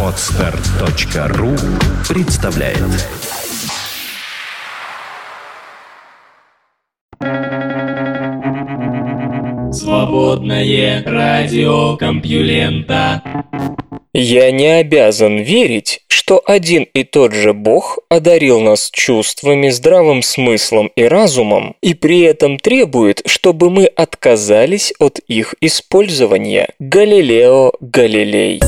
Отстар.ру представляет. Свободное радио Компьюлента. Я не обязан верить, что один и тот же Бог одарил нас чувствами, здравым смыслом и разумом, и при этом требует, чтобы мы отказались от их использования. Галилео Галилей.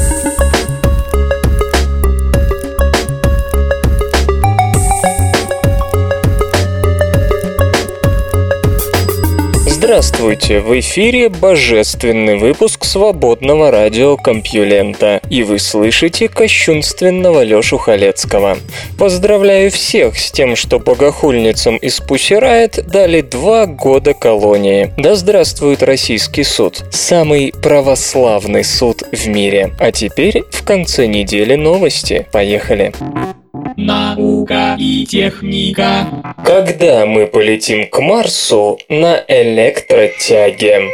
Здравствуйте! В эфире божественный выпуск свободного радиокомпьюлента, и вы слышите кощунственного Лёшу Халецкого. Поздравляю всех с тем, что богохульницам из Пусирает дали два года колонии. Да здравствует российский суд, самый православный суд в мире. А теперь в конце недели новости. Поехали! Наука и техника. Когда мы полетим к Марсу на электротяге?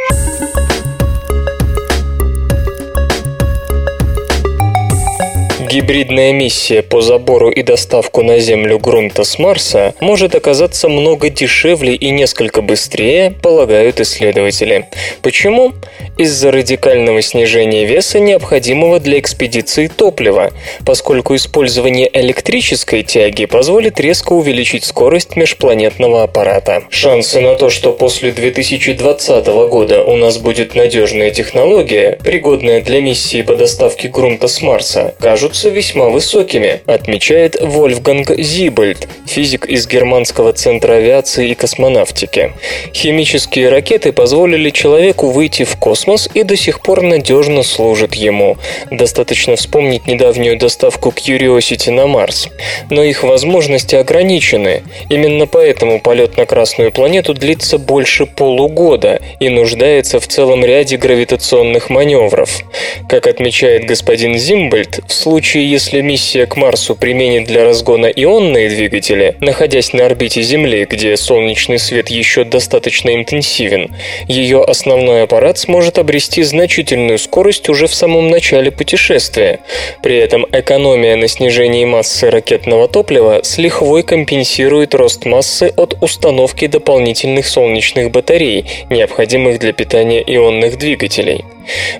Гибридная миссия по забору и доставку на Землю грунта с Марса может оказаться много дешевле и несколько быстрее, полагают исследователи. Почему? Из-за радикального снижения веса, необходимого для экспедиции топлива, поскольку использование электрической тяги позволит резко увеличить скорость межпланетного аппарата. Шансы на то, что после 2020 года у нас будет надежная технология, пригодная для миссии по доставке грунта с Марса, кажутся весьма высокими, отмечает Вольфганг Зибольд, физик из Германского центра авиации и космонавтики. Химические ракеты позволили человеку выйти в космос и до сих пор надежно служат ему. Достаточно вспомнить недавнюю доставку Curiosity на Марс. Но их возможности ограничены. Именно поэтому полет на Красную планету длится больше полугода и нуждается в целом ряде гравитационных маневров. Как отмечает господин Зимбольд, в случае случае, если миссия к Марсу применит для разгона ионные двигатели, находясь на орбите Земли, где солнечный свет еще достаточно интенсивен, ее основной аппарат сможет обрести значительную скорость уже в самом начале путешествия. При этом экономия на снижении массы ракетного топлива с лихвой компенсирует рост массы от установки дополнительных солнечных батарей, необходимых для питания ионных двигателей.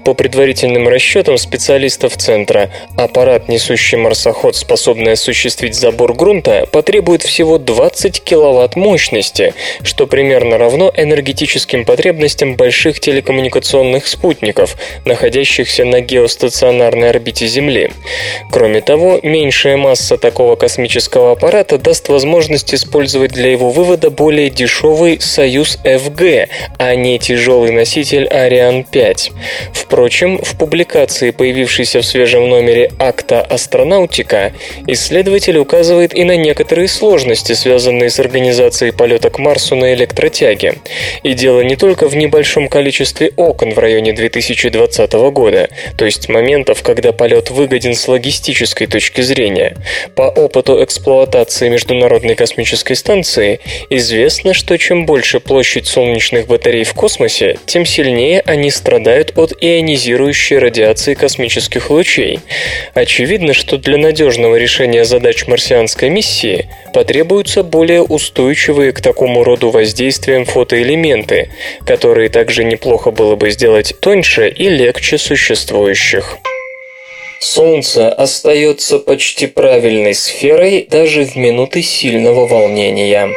По предварительным расчетам специалистов центра, аппарат, несущий марсоход, способный осуществить забор грунта, потребует всего 20 киловатт мощности, что примерно равно энергетическим потребностям больших телекоммуникационных спутников, находящихся на геостационарной орбите Земли. Кроме того, меньшая масса такого космического аппарата даст возможность использовать для его вывода более дешевый Союз ФГ, а не тяжелый носитель Ариан 5. Впрочем, в публикации, появившейся в свежем номере акта «Астронаутика», исследователь указывает и на некоторые сложности, связанные с организацией полета к Марсу на электротяге. И дело не только в небольшом количестве окон в районе 2020 года, то есть моментов, когда полет выгоден с логистической точки зрения. По опыту эксплуатации Международной космической станции известно, что чем больше площадь солнечных батарей в космосе, тем сильнее они страдают от ионизирующей радиации космических лучей. Очевидно, что для надежного решения задач марсианской миссии потребуются более устойчивые к такому роду воздействиям фотоэлементы, которые также неплохо было бы сделать тоньше и легче существующих. Солнце остается почти правильной сферой даже в минуты сильного волнения.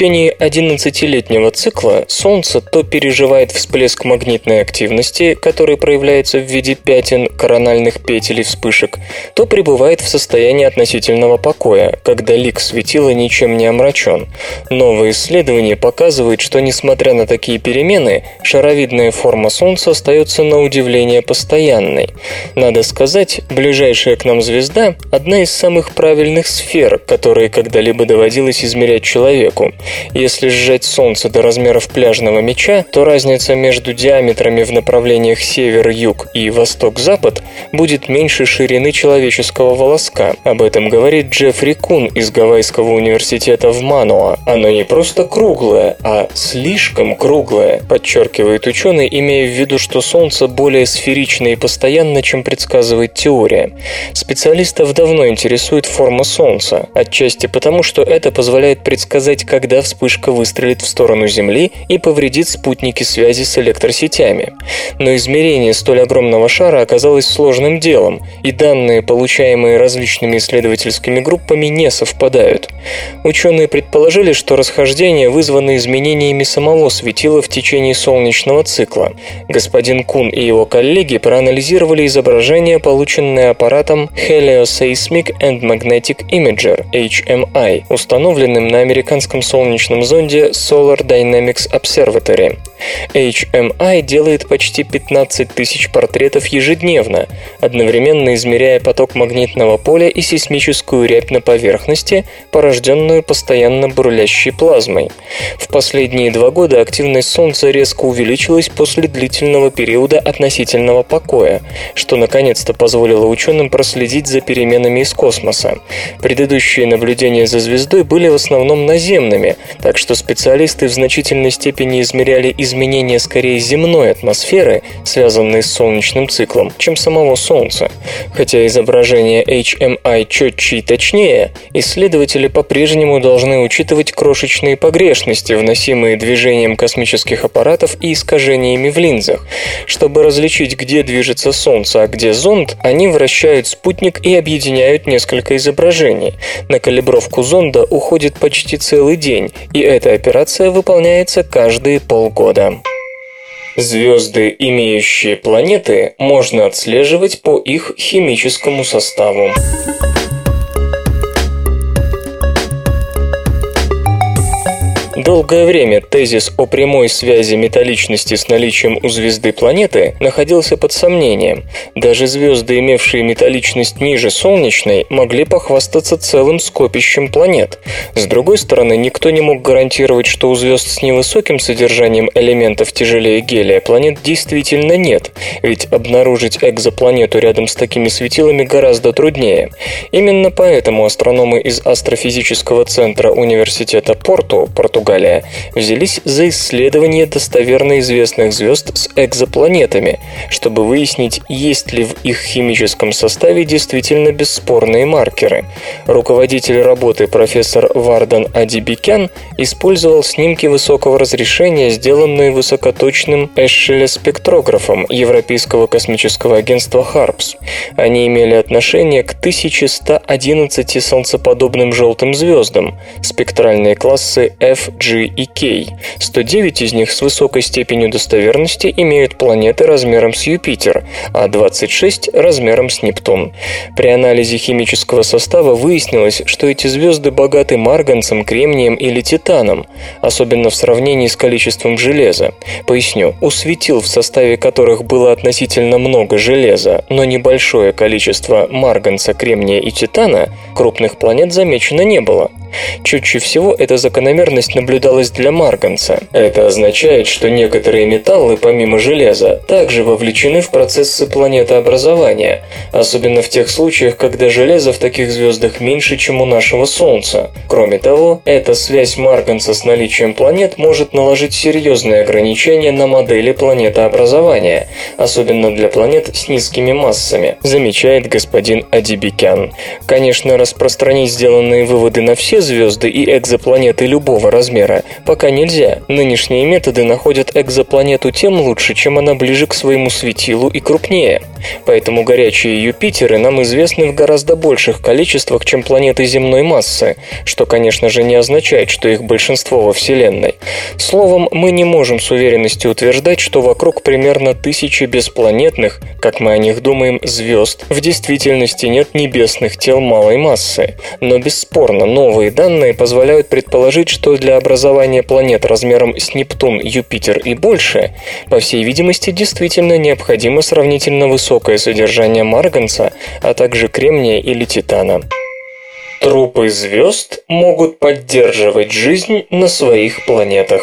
Течение 11-летнего цикла Солнце то переживает всплеск магнитной активности, который проявляется в виде пятен, корональных петель и вспышек, то пребывает в состоянии относительного покоя, когда лик светила ничем не омрачен. Новые исследования показывают, что несмотря на такие перемены, шаровидная форма Солнца остается на удивление постоянной. Надо сказать, ближайшая к нам звезда – одна из самых правильных сфер, которые когда-либо доводилось измерять человеку. Если сжать Солнце до размеров пляжного мяча, то разница между диаметрами в направлениях север-юг и восток-запад будет меньше ширины человеческого волоска. Об этом говорит Джеффри Кун из Гавайского университета в Мануа. Оно не просто круглое, а слишком круглое, подчеркивает ученый, имея в виду, что Солнце более сферично и постоянно, чем предсказывает теория. Специалистов давно интересует форма Солнца, отчасти потому, что это позволяет предсказать, когда вспышка выстрелит в сторону Земли и повредит спутники связи с электросетями. Но измерение столь огромного шара оказалось сложным делом, и данные, получаемые различными исследовательскими группами, не совпадают. Ученые предположили, что расхождения вызваны изменениями самого светила в течение солнечного цикла. Господин Кун и его коллеги проанализировали изображения, полученные аппаратом Helioseismic and Magnetic Imager HMI, установленным на американском солнечном зонде Solar Dynamics Observatory. HMI делает почти 15 тысяч портретов ежедневно, одновременно измеряя поток магнитного поля и сейсмическую рябь на поверхности, порожденную постоянно бурлящей плазмой. В последние два года активность Солнца резко увеличилась после длительного периода относительного покоя, что наконец-то позволило ученым проследить за переменами из космоса. Предыдущие наблюдения за звездой были в основном наземными, так что специалисты в значительной степени измеряли изменения скорее земной атмосферы, связанные с солнечным циклом, чем самого Солнца. Хотя изображение HMI четче и точнее, исследователи по-прежнему должны учитывать крошечные погрешности, вносимые движением космических аппаратов и искажениями в линзах. Чтобы различить, где движется Солнце, а где зонд, они вращают спутник и объединяют несколько изображений. На калибровку зонда уходит почти целый день, и эта операция выполняется каждые полгода. Звезды, имеющие планеты, можно отслеживать по их химическому составу. Долгое время тезис о прямой связи металличности с наличием у звезды планеты находился под сомнением. Даже звезды, имевшие металличность ниже солнечной, могли похвастаться целым скопищем планет. С другой стороны, никто не мог гарантировать, что у звезд с невысоким содержанием элементов тяжелее гелия планет действительно нет, ведь обнаружить экзопланету рядом с такими светилами гораздо труднее. Именно поэтому астрономы из астрофизического центра университета Порту, Португалия, Португалия, взялись за исследование достоверно известных звезд с экзопланетами, чтобы выяснить, есть ли в их химическом составе действительно бесспорные маркеры. Руководитель работы профессор Вардан Адибикян использовал снимки высокого разрешения, сделанные высокоточным эшелеспектрографом Европейского космического агентства HARPS. Они имели отношение к 1111 солнцеподобным желтым звездам, спектральные классы F, G и K. 109 из них с высокой степенью достоверности имеют планеты размером с Юпитер, а 26 размером с Нептун. При анализе химического состава выяснилось, что эти звезды богаты марганцем, кремнием или титаном, особенно в сравнении с количеством железа. Поясню, у светил, в составе которых было относительно много железа, но небольшое количество марганца, кремния и титана, крупных планет замечено не было. Чаще всего эта закономерность наблюдалась для марганца. Это означает, что некоторые металлы, помимо железа, также вовлечены в процессы планетообразования, особенно в тех случаях, когда железа в таких звездах меньше, чем у нашего Солнца. Кроме того, эта связь марганца с наличием планет может наложить серьезные ограничения на модели планетообразования, особенно для планет с низкими массами, замечает господин Адибикян. Конечно, распространить сделанные выводы на все звезды и экзопланеты любого размера пока нельзя. Нынешние методы находят экзопланету тем лучше, чем она ближе к своему светилу и крупнее. Поэтому горячие Юпитеры нам известны в гораздо больших количествах, чем планеты земной массы, что, конечно же, не означает, что их большинство во Вселенной. Словом, мы не можем с уверенностью утверждать, что вокруг примерно тысячи беспланетных, как мы о них думаем, звезд, в действительности нет небесных тел малой массы. Но бесспорно, новые данные позволяют предположить, что для образования планет размером с Нептун, Юпитер и больше, по всей видимости, действительно необходимо сравнительно высокое содержание марганца, а также кремния или титана. Трупы звезд могут поддерживать жизнь на своих планетах.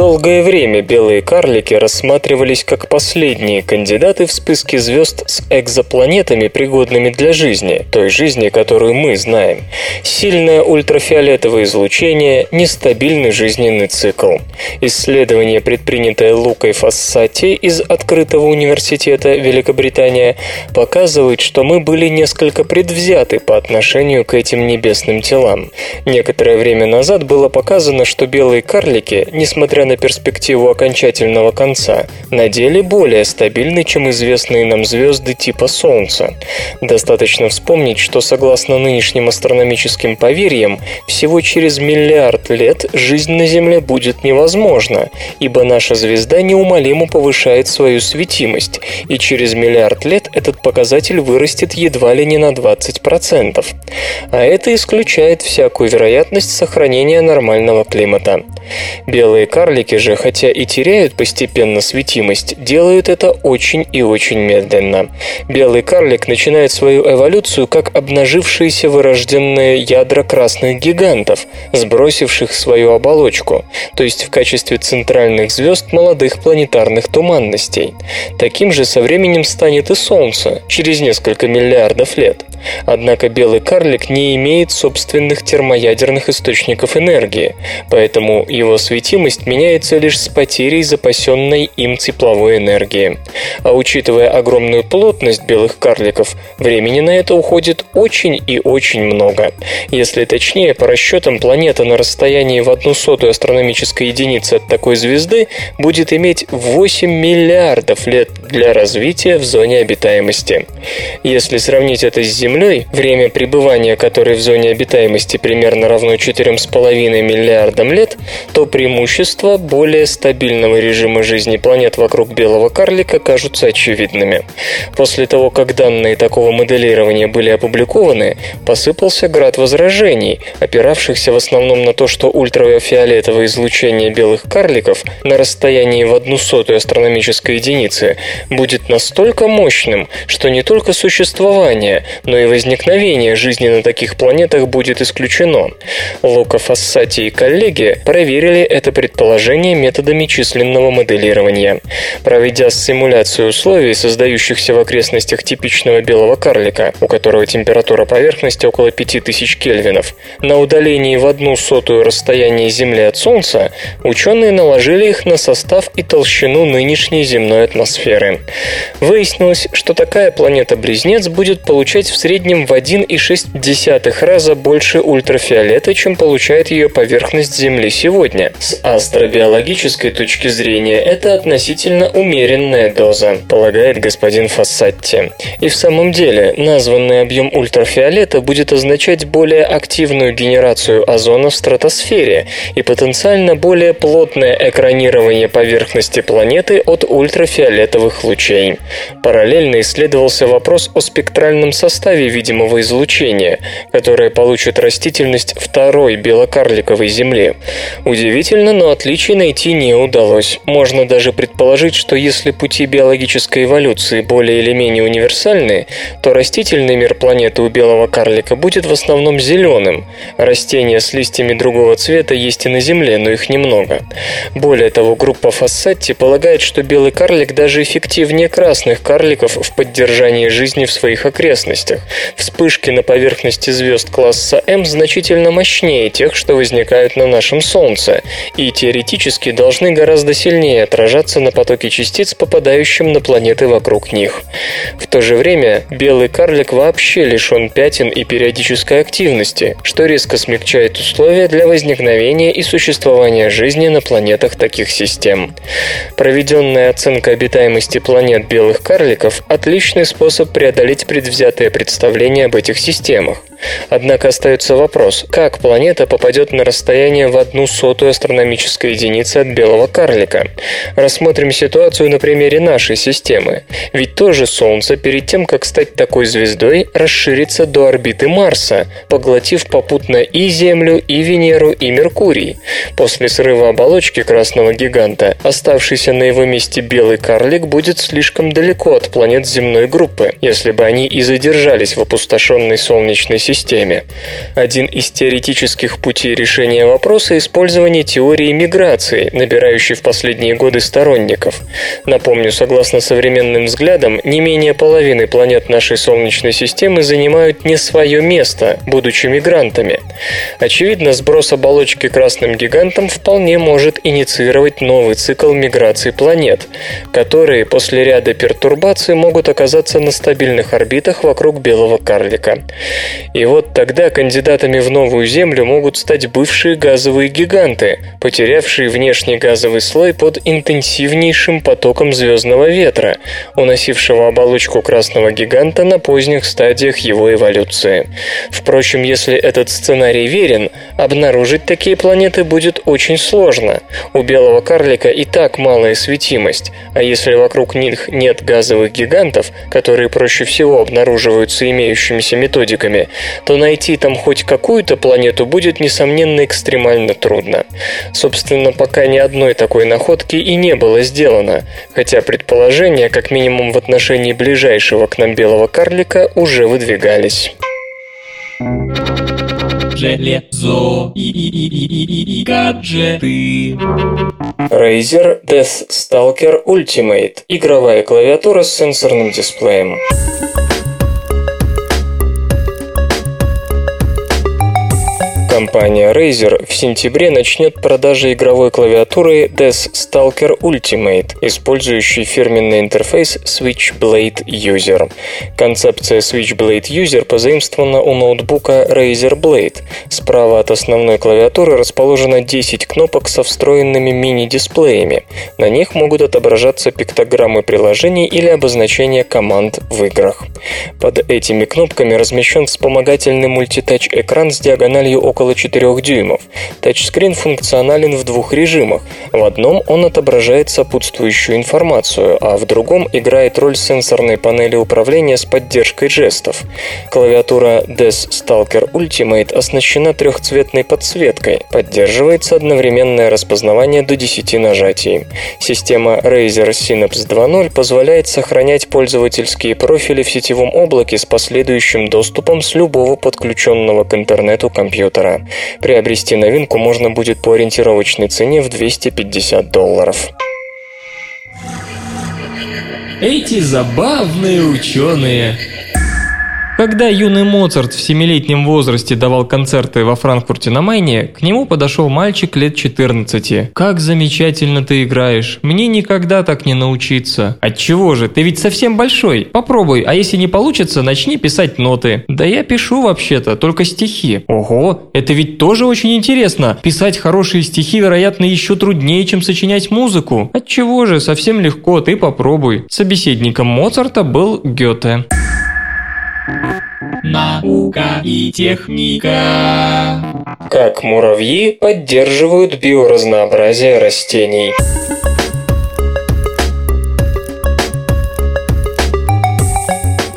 Долгое время белые карлики рассматривались как последние кандидаты в списке звезд с экзопланетами, пригодными для жизни, той жизни, которую мы знаем. Сильное ультрафиолетовое излучение, нестабильный жизненный цикл. Исследование, предпринятое Лукой Фассати из Открытого университета Великобритания, показывает, что мы были несколько предвзяты по отношению к этим небесным телам. Некоторое время назад было показано, что белые карлики, несмотря на на перспективу окончательного конца, на деле более стабильны, чем известные нам звезды типа Солнца. Достаточно вспомнить, что согласно нынешним астрономическим поверьям, всего через миллиард лет жизнь на Земле будет невозможна, ибо наша звезда неумолимо повышает свою светимость, и через миллиард лет этот показатель вырастет едва ли не на 20%. А это исключает всякую вероятность сохранения нормального климата. Белые карлики же, хотя и теряют постепенно светимость, делают это очень и очень медленно. Белый карлик начинает свою эволюцию как обнажившиеся вырожденные ядра красных гигантов, сбросивших свою оболочку, то есть в качестве центральных звезд молодых планетарных туманностей. Таким же со временем станет и Солнце, через несколько миллиардов лет. Однако белый карлик не имеет собственных термоядерных источников энергии, поэтому его светимость меняется лишь с потерей запасенной им тепловой энергии. А учитывая огромную плотность белых карликов, времени на это уходит очень и очень много. Если точнее, по расчетам, планета на расстоянии в одну сотую астрономической единицы от такой звезды будет иметь 8 миллиардов лет для развития в зоне обитаемости. Если сравнить это с Землей, время пребывания которой в зоне обитаемости примерно равно 4,5 миллиардам лет, то преимущества более стабильного режима жизни планет вокруг белого карлика кажутся очевидными. После того, как данные такого моделирования были опубликованы, посыпался град возражений, опиравшихся в основном на то, что ультрафиолетовое излучение белых карликов на расстоянии в одну сотую астрономической единицы будет настолько мощным, что не только существование, но и возникновение жизни на таких планетах будет исключено. Лука Фассати и коллеги проверили это предположение методами численного моделирования. Проведя симуляцию условий, создающихся в окрестностях типичного белого карлика, у которого температура поверхности около 5000 кельвинов, на удалении в одну сотую расстояние Земли от Солнца, ученые наложили их на состав и толщину нынешней земной атмосферы. Выяснилось, что такая планета-близнец будет получать в среднем в 1,6 раза больше ультрафиолета, чем получает ее поверхность Земли сегодня. С астробиологической точки зрения это относительно умеренная доза, полагает господин Фассатти. И в самом деле, названный объем ультрафиолета будет означать более активную генерацию озона в стратосфере и потенциально более плотное экранирование поверхности планеты от ультрафиолетовых лучей. Параллельно исследовался вопрос о спектральном составе видимого излучения, которое получит растительность второй белокарликовой Земли. Удивительно, но отличий найти не удалось. Можно даже предположить, что если пути биологической эволюции более или менее универсальны, то растительный мир планеты у белого карлика будет в основном зеленым. Растения с листьями другого цвета есть и на Земле, но их немного. Более того, группа Фассатти полагает, что белый карлик даже эффективнее красных карликов в поддержании жизни в своих окрестностях. Вспышки на поверхности звезд класса М значительно мощнее тех, что возникают на нашем Солнце, и теоретически должны гораздо сильнее отражаться на потоке частиц, попадающим на планеты вокруг них. В то же время белый карлик вообще лишен пятен и периодической активности, что резко смягчает условия для возникновения и существования жизни на планетах таких систем. Проведенная оценка обитаемости планет белых карликов – отличный способ преодолеть предвзятое представление об этих системах. Однако остается вопрос, как планета попадет на расстояние в одну сотую астрономической единицы от белого карлика. Рассмотрим ситуацию на примере нашей системы. Ведь тоже Солнце перед тем, как стать такой звездой, расширится до орбиты Марса, поглотив попутно и Землю, и Венеру, и Меркурий. После срыва оболочки красного гиганта, оставшийся на его месте белый карлик будет слишком далеко от планет земной группы, если бы они и задержались в опустошенной Солнечной системе. Один из теоретических путей решения вопроса – использование теории миграции, набирающей в последние годы сторонников. Напомню, согласно современным взглядам, не менее половины планет нашей Солнечной системы занимают не свое место, будучи мигрантами. Очевидно, сброс оболочки красным гигантом вполне может инициировать новый цикл миграции планет, которые после ряда пертурбаций могут оказаться на стабильных орбитах вокруг белого карлика. И вот тогда кандидатами в новую Землю могут стать бывшие газовые гиганты, потерявшие внешний газовый слой под интенсивнейшим потоком звездного ветра, уносившего оболочку красного гиганта на поздних стадиях его эволюции. Впрочем, если этот сценарий верен, обнаружить такие планеты будет очень сложно. У белого карлика и так малая светимость, а если вокруг них нет газовых гигантов, которые проще всего обнаруживаются имеющимися методиками, то найти там хоть какую-то планету будет, несомненно, экстремально трудно. Собственно, пока ни одной такой находки и не было сделано, хотя предположения, как минимум в отношении ближайшего к нам белого карлика, уже выдвигались. Железо и, и, и, и, и, и гаджеты. Razer Death Stalker Ultimate – игровая клавиатура с сенсорным дисплеем. Компания Razer в сентябре начнет продажи игровой клавиатуры Death Stalker Ultimate, использующей фирменный интерфейс Switchblade User. Концепция Switchblade User позаимствована у ноутбука Razer Blade. Справа от основной клавиатуры расположено 10 кнопок со встроенными мини-дисплеями. На них могут отображаться пиктограммы приложений или обозначения команд в играх. Под этими кнопками размещен вспомогательный мультитач-экран с диагональю около около 4 дюймов. Тачскрин функционален в двух режимах. В одном он отображает сопутствующую информацию, а в другом играет роль сенсорной панели управления с поддержкой жестов. Клавиатура Death Stalker Ultimate оснащена трехцветной подсветкой. Поддерживается одновременное распознавание до 10 нажатий. Система Razer Synapse 2.0 позволяет сохранять пользовательские профили в сетевом облаке с последующим доступом с любого подключенного к интернету компьютера доллара. Приобрести новинку можно будет по ориентировочной цене в 250 долларов. Эти забавные ученые когда юный Моцарт в семилетнем возрасте давал концерты во Франкфурте на Майне, к нему подошел мальчик лет 14. «Как замечательно ты играешь! Мне никогда так не научиться!» «Отчего же? Ты ведь совсем большой! Попробуй, а если не получится, начни писать ноты!» «Да я пишу вообще-то, только стихи!» «Ого, это ведь тоже очень интересно! Писать хорошие стихи, вероятно, еще труднее, чем сочинять музыку!» «Отчего же? Совсем легко, ты попробуй!» Собеседником Моцарта был Гёте. Наука и техника. Как муравьи поддерживают биоразнообразие растений.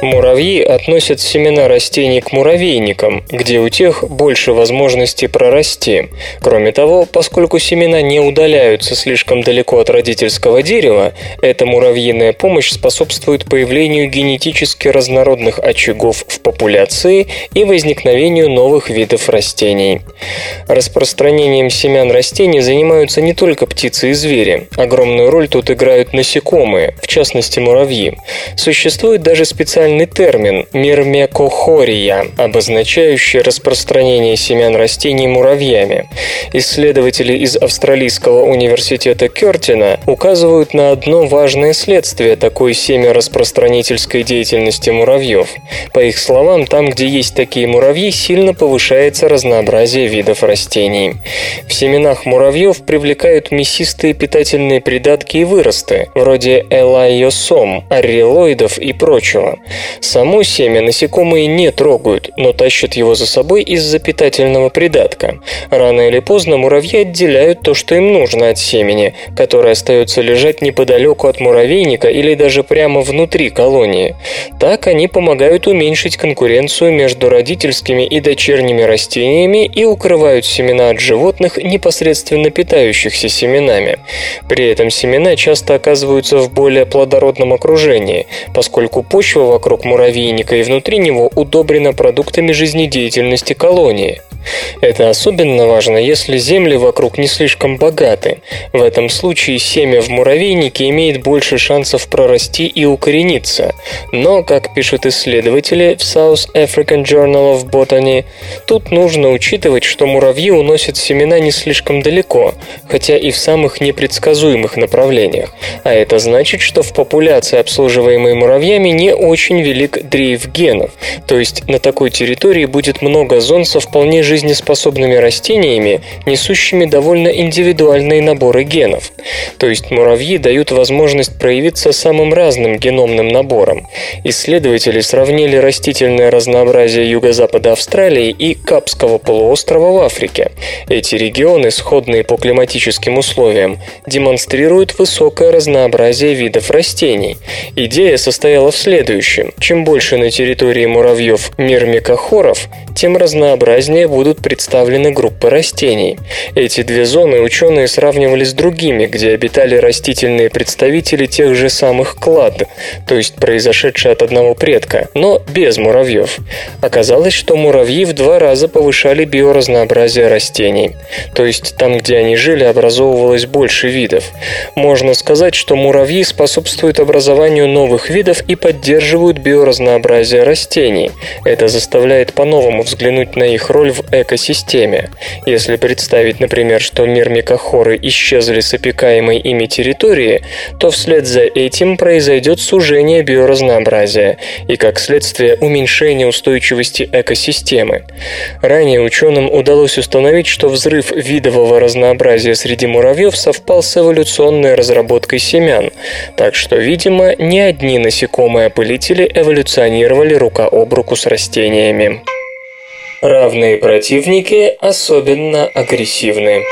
Муравьи относят семена растений к муравейникам, где у тех больше возможностей прорасти. Кроме того, поскольку семена не удаляются слишком далеко от родительского дерева, эта муравьиная помощь способствует появлению генетически разнородных очагов в популяции и возникновению новых видов растений. Распространением семян растений занимаются не только птицы и звери. Огромную роль тут играют насекомые, в частности муравьи. Существует даже специальный специальный термин мирмекохория, обозначающий распространение семян растений муравьями. Исследователи из Австралийского университета Кертина указывают на одно важное следствие такой семяраспространительской деятельности муравьев. По их словам, там, где есть такие муравьи, сильно повышается разнообразие видов растений. В семенах муравьев привлекают мясистые питательные придатки и выросты, вроде элайосом, орелоидов и прочего. Само семя насекомые не трогают, но тащат его за собой из-за питательного придатка. Рано или поздно муравьи отделяют то, что им нужно от семени, которое остается лежать неподалеку от муравейника или даже прямо внутри колонии. Так они помогают уменьшить конкуренцию между родительскими и дочерними растениями и укрывают семена от животных, непосредственно питающихся семенами. При этом семена часто оказываются в более плодородном окружении, поскольку почва вокруг муравейника и внутри него удобрена продуктами жизнедеятельности колонии. Это особенно важно, если земли вокруг не слишком богаты. В этом случае семя в муравейнике имеет больше шансов прорасти и укорениться. Но, как пишут исследователи в South African Journal of Botany, тут нужно учитывать, что муравьи уносят семена не слишком далеко, хотя и в самых непредсказуемых направлениях. А это значит, что в популяции, обслуживаемой муравьями, не очень велик дрейф генов. То есть на такой территории будет много зон со вполне жизнеспособными растениями, несущими довольно индивидуальные наборы генов. То есть муравьи дают возможность проявиться самым разным геномным набором. Исследователи сравнили растительное разнообразие юго-запада Австралии и Капского полуострова в Африке. Эти регионы, сходные по климатическим условиям, демонстрируют высокое разнообразие видов растений. Идея состояла в следующем. Чем больше на территории муравьев мирмикохоров, тем разнообразнее будут представлены группы растений. Эти две зоны ученые сравнивали с другими, где обитали растительные представители тех же самых клад, то есть произошедшие от одного предка, но без муравьев. Оказалось, что муравьи в два раза повышали биоразнообразие растений. То есть там, где они жили, образовывалось больше видов. Можно сказать, что муравьи способствуют образованию новых видов и поддерживают биоразнообразие растений. Это заставляет по-новому взглянуть на их роль в экосистеме. Если представить, например, что мирмикохоры исчезли с опекаемой ими территории, то вслед за этим произойдет сужение биоразнообразия и, как следствие, уменьшение устойчивости экосистемы. Ранее ученым удалось установить, что взрыв видового разнообразия среди муравьев совпал с эволюционной разработкой семян, так что, видимо, не одни насекомые-опылители эволюционировали рука об руку с растениями. Равные противники особенно агрессивны.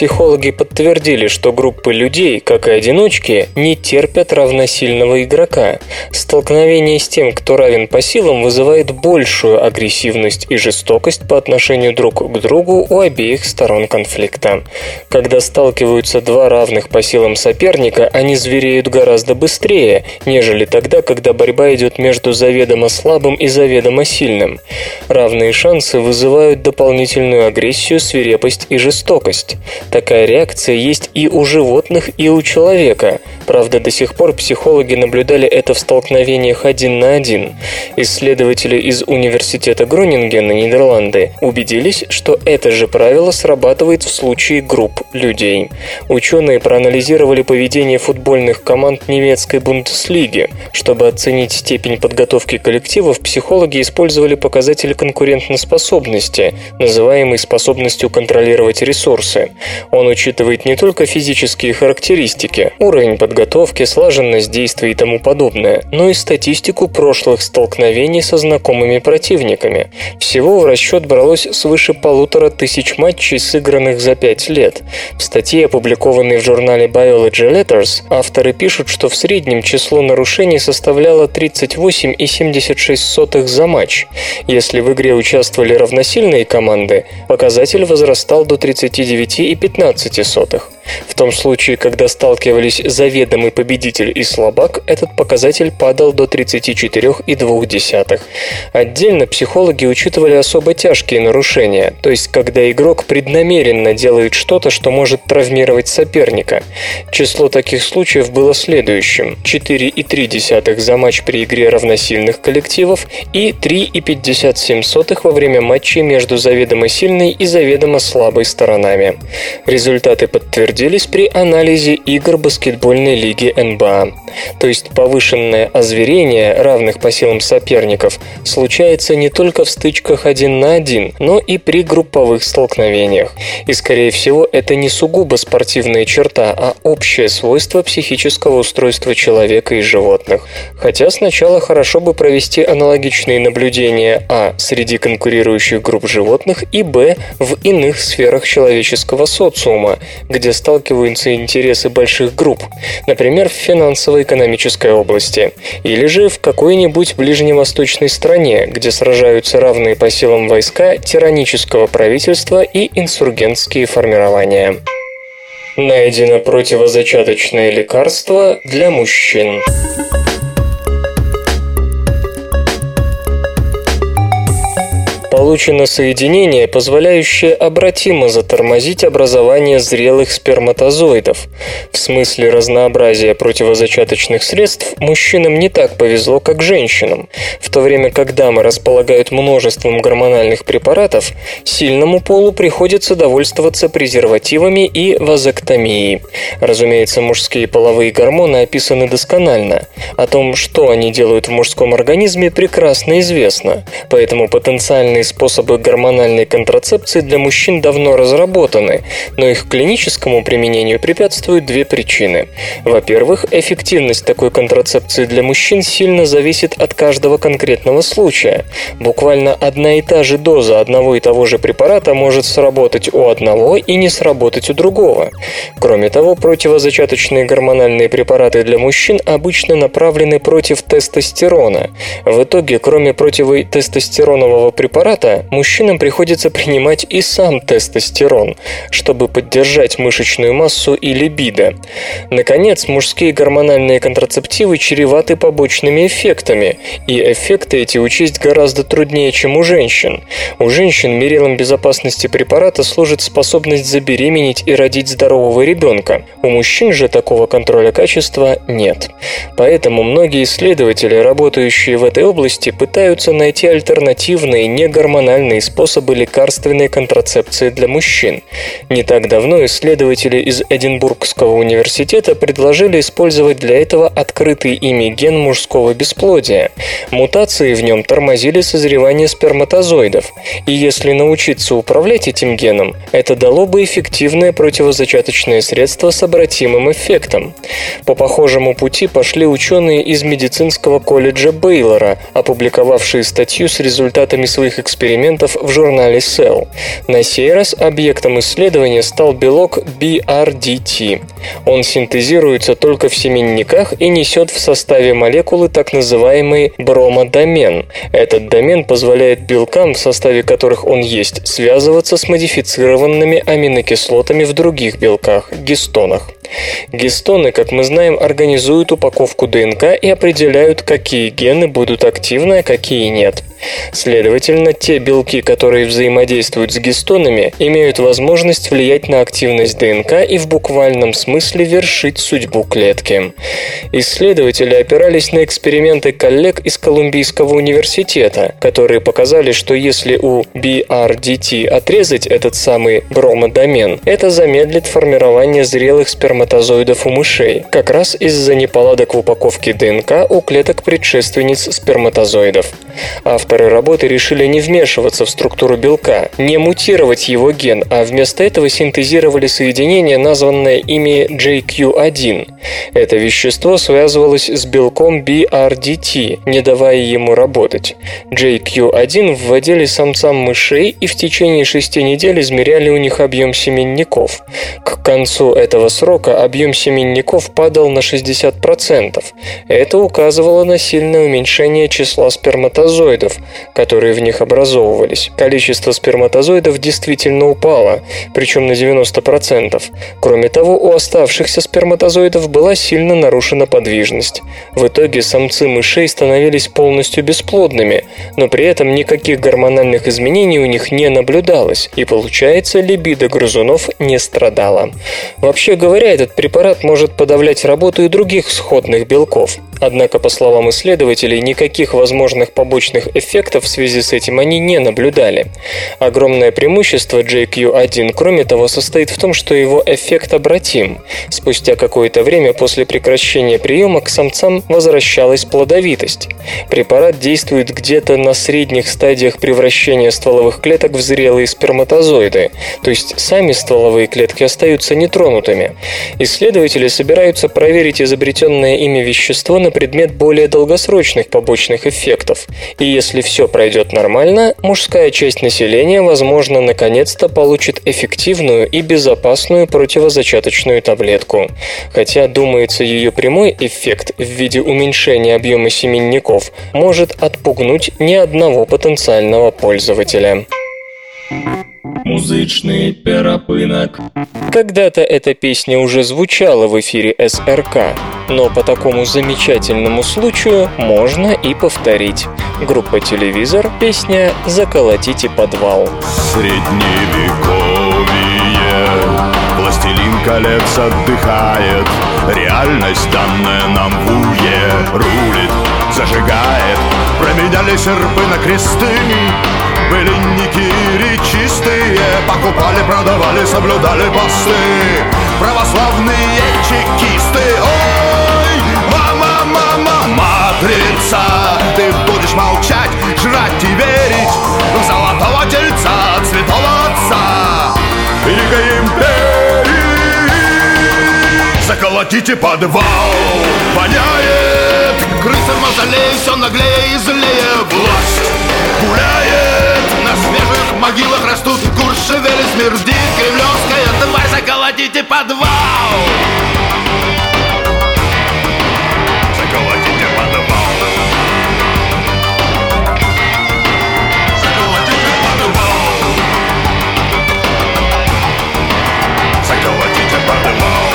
Психологи подтвердили, что группы людей, как и одиночки, не терпят равносильного игрока. Столкновение с тем, кто равен по силам, вызывает большую агрессивность и жестокость по отношению друг к другу у обеих сторон конфликта. Когда сталкиваются два равных по силам соперника, они звереют гораздо быстрее, нежели тогда, когда борьба идет между заведомо слабым и заведомо сильным. Равные шансы вызывают дополнительную агрессию, свирепость и жестокость. Такая реакция есть и у животных, и у человека. Правда, до сих пор психологи наблюдали это в столкновениях один на один. Исследователи из Университета Гронингена, Нидерланды, убедились, что это же правило срабатывает в случае групп людей. Ученые проанализировали поведение футбольных команд немецкой Бундеслиги. Чтобы оценить степень подготовки коллективов, психологи использовали показатели конкурентоспособности, называемый способностью контролировать ресурсы. Он учитывает не только физические характеристики, уровень подготовки, слаженность действий и тому подобное, но и статистику прошлых столкновений со знакомыми противниками. Всего в расчет бралось свыше полутора тысяч матчей, сыгранных за пять лет. В статье, опубликованной в журнале Biology Letters, авторы пишут, что в среднем число нарушений составляло 38,76 за матч. Если в игре участвовали равносильные команды, показатель возрастал до 39,5 0,15. В том случае, когда сталкивались заведомый победитель и слабак, этот показатель падал до 34,2. Отдельно психологи учитывали особо тяжкие нарушения, то есть когда игрок преднамеренно делает что-то, что может травмировать соперника. Число таких случаев было следующим. 4,3 за матч при игре равносильных коллективов и 3,57 во время матчей между заведомо сильной и заведомо слабой сторонами. Результаты подтвердились при анализе игр баскетбольной лиги НБА. То есть повышенное озверение равных по силам соперников случается не только в стычках один на один, но и при групповых столкновениях. И, скорее всего, это не сугубо спортивная черта, а общее свойство психического устройства человека и животных. Хотя сначала хорошо бы провести аналогичные наблюдения а. среди конкурирующих групп животных и б. в иных сферах человеческого социума, где сталкиваются интересы больших групп, например, в финансово-экономической области, или же в какой-нибудь ближневосточной стране, где сражаются равные по силам войска тиранического правительства и инсургентские формирования. Найдено противозачаточное лекарство для мужчин. Получено соединение, позволяющее обратимо затормозить образование зрелых сперматозоидов. В смысле разнообразия противозачаточных средств мужчинам не так повезло, как женщинам. В то время как дамы располагают множеством гормональных препаратов, сильному полу приходится довольствоваться презервативами и вазоктомией. Разумеется, мужские половые гормоны описаны досконально. О том, что они делают в мужском организме, прекрасно известно. Поэтому потенциальные способы гормональной контрацепции для мужчин давно разработаны, но их клиническому применению препятствуют две причины. Во-первых, эффективность такой контрацепции для мужчин сильно зависит от каждого конкретного случая. Буквально одна и та же доза одного и того же препарата может сработать у одного и не сработать у другого. Кроме того, противозачаточные гормональные препараты для мужчин обычно направлены против тестостерона. В итоге, кроме противотестостеронового препарата, препарата мужчинам приходится принимать и сам тестостерон, чтобы поддержать мышечную массу и либидо. Наконец, мужские гормональные контрацептивы чреваты побочными эффектами, и эффекты эти учесть гораздо труднее, чем у женщин. У женщин мерилом безопасности препарата служит способность забеременеть и родить здорового ребенка. У мужчин же такого контроля качества нет. Поэтому многие исследователи, работающие в этой области, пытаются найти альтернативные негормональные гормональные способы лекарственной контрацепции для мужчин. Не так давно исследователи из Эдинбургского университета предложили использовать для этого открытый ими ген мужского бесплодия. Мутации в нем тормозили созревание сперматозоидов, и если научиться управлять этим геном, это дало бы эффективное противозачаточное средство с обратимым эффектом. По похожему пути пошли ученые из медицинского колледжа Бейлора, опубликовавшие статью с результатами своих экспериментов экспериментов в журнале Cell. На сей раз объектом исследования стал белок BRDT. Он синтезируется только в семенниках и несет в составе молекулы так называемый бромодомен. Этот домен позволяет белкам, в составе которых он есть, связываться с модифицированными аминокислотами в других белках – гистонах. Гистоны, как мы знаем, организуют упаковку ДНК и определяют, какие гены будут активны, а какие нет. Следовательно, те белки, которые взаимодействуют с гистонами, имеют возможность влиять на активность ДНК и в буквальном смысле вершить судьбу клетки. Исследователи опирались на эксперименты коллег из Колумбийского университета, которые показали, что если у BRDT отрезать этот самый бромодомен, это замедлит формирование зрелых сперматозоидов у мышей, как раз из-за неполадок в упаковке ДНК у клеток предшественниц сперматозоидов. Авторы работы решили не вмешиваться в структуру белка, не мутировать его ген, а вместо этого синтезировали соединение, названное ими JQ1. Это вещество связывалось с белком BRDT, не давая ему работать. JQ1 вводили самцам мышей и в течение шести недель измеряли у них объем семенников. К концу этого срока объем семенников падал на 60%. Это указывало на сильное уменьшение числа сперматозоидов, которые в них образовывались. Количество сперматозоидов действительно упало, причем на 90%. Кроме того, у оставшихся сперматозоидов была сильно нарушена подвижность. В итоге самцы мышей становились полностью бесплодными, но при этом никаких гормональных изменений у них не наблюдалось, и получается, либидо грызунов не страдала. Вообще говоря, этот препарат может подавлять работу и других сходных белков. Однако, по словам исследователей, никаких возможных побочных побочных эффектов в связи с этим они не наблюдали. Огромное преимущество JQ1, кроме того, состоит в том, что его эффект обратим. Спустя какое-то время после прекращения приема к самцам возвращалась плодовитость. Препарат действует где-то на средних стадиях превращения стволовых клеток в зрелые сперматозоиды, то есть сами стволовые клетки остаются нетронутыми. Исследователи собираются проверить изобретенное ими вещество на предмет более долгосрочных побочных эффектов. И если все пройдет нормально, мужская часть населения, возможно, наконец-то получит эффективную и безопасную противозачаточную таблетку. Хотя, думается, ее прямой эффект в виде уменьшения объема семенников может отпугнуть ни одного потенциального пользователя. Музычный перапынок. Когда-то эта песня уже звучала в эфире СРК, но по такому замечательному случаю можно и повторить. Группа «Телевизор», песня «Заколотите подвал». Средневековье Властелин колец отдыхает Реальность, данная нам в уе Рулит, зажигает Променяли серпы на кресты были никири чистые Покупали, продавали, соблюдали посты. Православные чекисты. Ой, мама, мама, матрица Ты будешь молчать, жрать и верить В золотого тельца, святого отца. Великой империи. Заколотите подвал Воняет Крыса в мавзолее Все наглее и злее. Власть гуляет свежих могилах растут. Куршевели смердит Кремлевская тварь Заколотите подвал. Заколотите подвал. Заколотите подвал. Заколотите подвал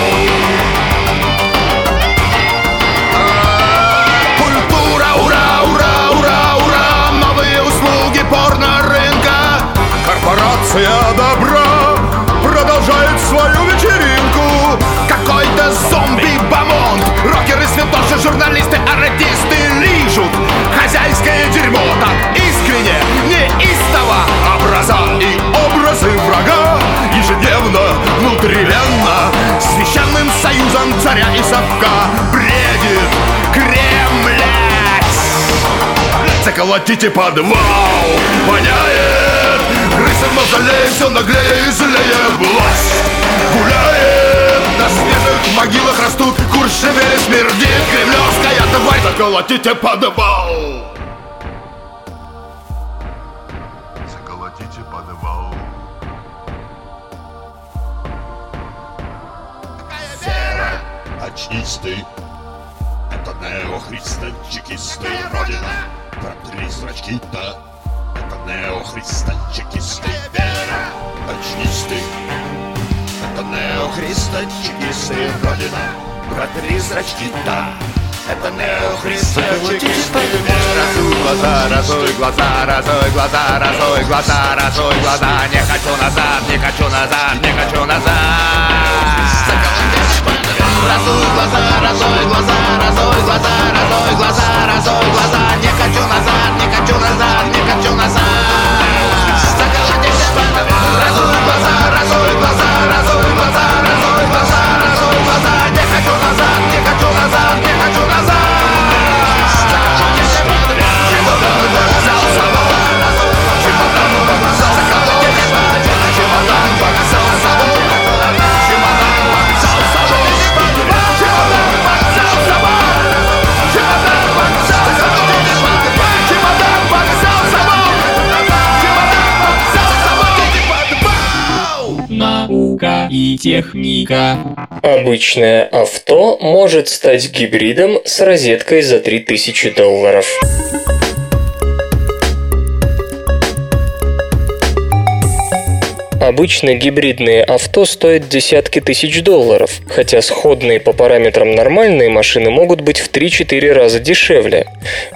Корпорация добра Продолжает свою вечеринку. Какой-то зомби-бомонд. Рокеры, святоши, журналисты, артисты лижут. Хозяйское дерьмо так искренне, неистово Образа и образы врага Ежедневно, внутривенно. Священным союзом царя и совка Бредит Кремль. Заколотите подвал Воняет Крысы в мавзолее Все наглее и злее Власть гуляет На свежих могилах растут Куршевели смердит Кремлевская тварь Заколотите подвал. Заколотите подвал. Вера, очнись ты Это неохристо-чекисты Родина, протри зрачки-то. Это неохристо-чекисты Вера, очнись ты Это неохристо-чекисты Родина, протри зрачки-то это неохристо-чекисты Разуй глаза, разуй глаза, разуй глаза, разуй глаза, разуй глаза. Не хочу назад, не хочу назад, не хочу назад. Разуй глаза, разуй глаза, разуй глаза, разуй глаза, разуй глаза. Не хочу назад, не хочу назад, не хочу назад Разуй глаза, разуй глаза, разуй глаза, и техника. Обычное авто может стать гибридом с розеткой за 3000 долларов. Обычно гибридные авто стоят десятки тысяч долларов, хотя сходные по параметрам нормальные машины могут быть в 3-4 раза дешевле.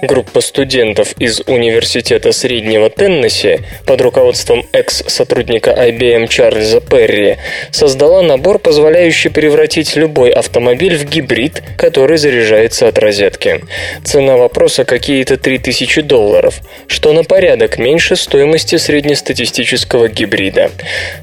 Группа студентов из Университета Среднего Теннесси под руководством экс-сотрудника IBM Чарльза Перри создала набор, позволяющий превратить любой автомобиль в гибрид, который заряжается от розетки. Цена вопроса какие-то 3000 долларов, что на порядок меньше стоимости среднестатистического гибрида.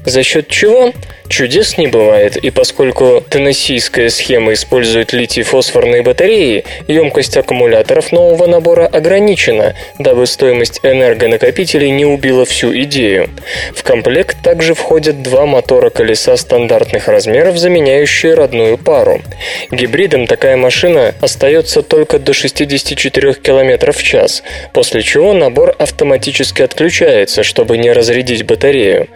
За счет чего? Чудес не бывает, и поскольку теннессийская схема использует литий-фосфорные батареи, емкость аккумуляторов нового набора ограничена, дабы стоимость энергонакопителей не убила всю идею. В комплект также входят два мотора колеса стандартных размеров, заменяющие родную пару. Гибридом такая машина остается только до 64 км в час, после чего набор автоматически отключается, чтобы не разрядить батарею.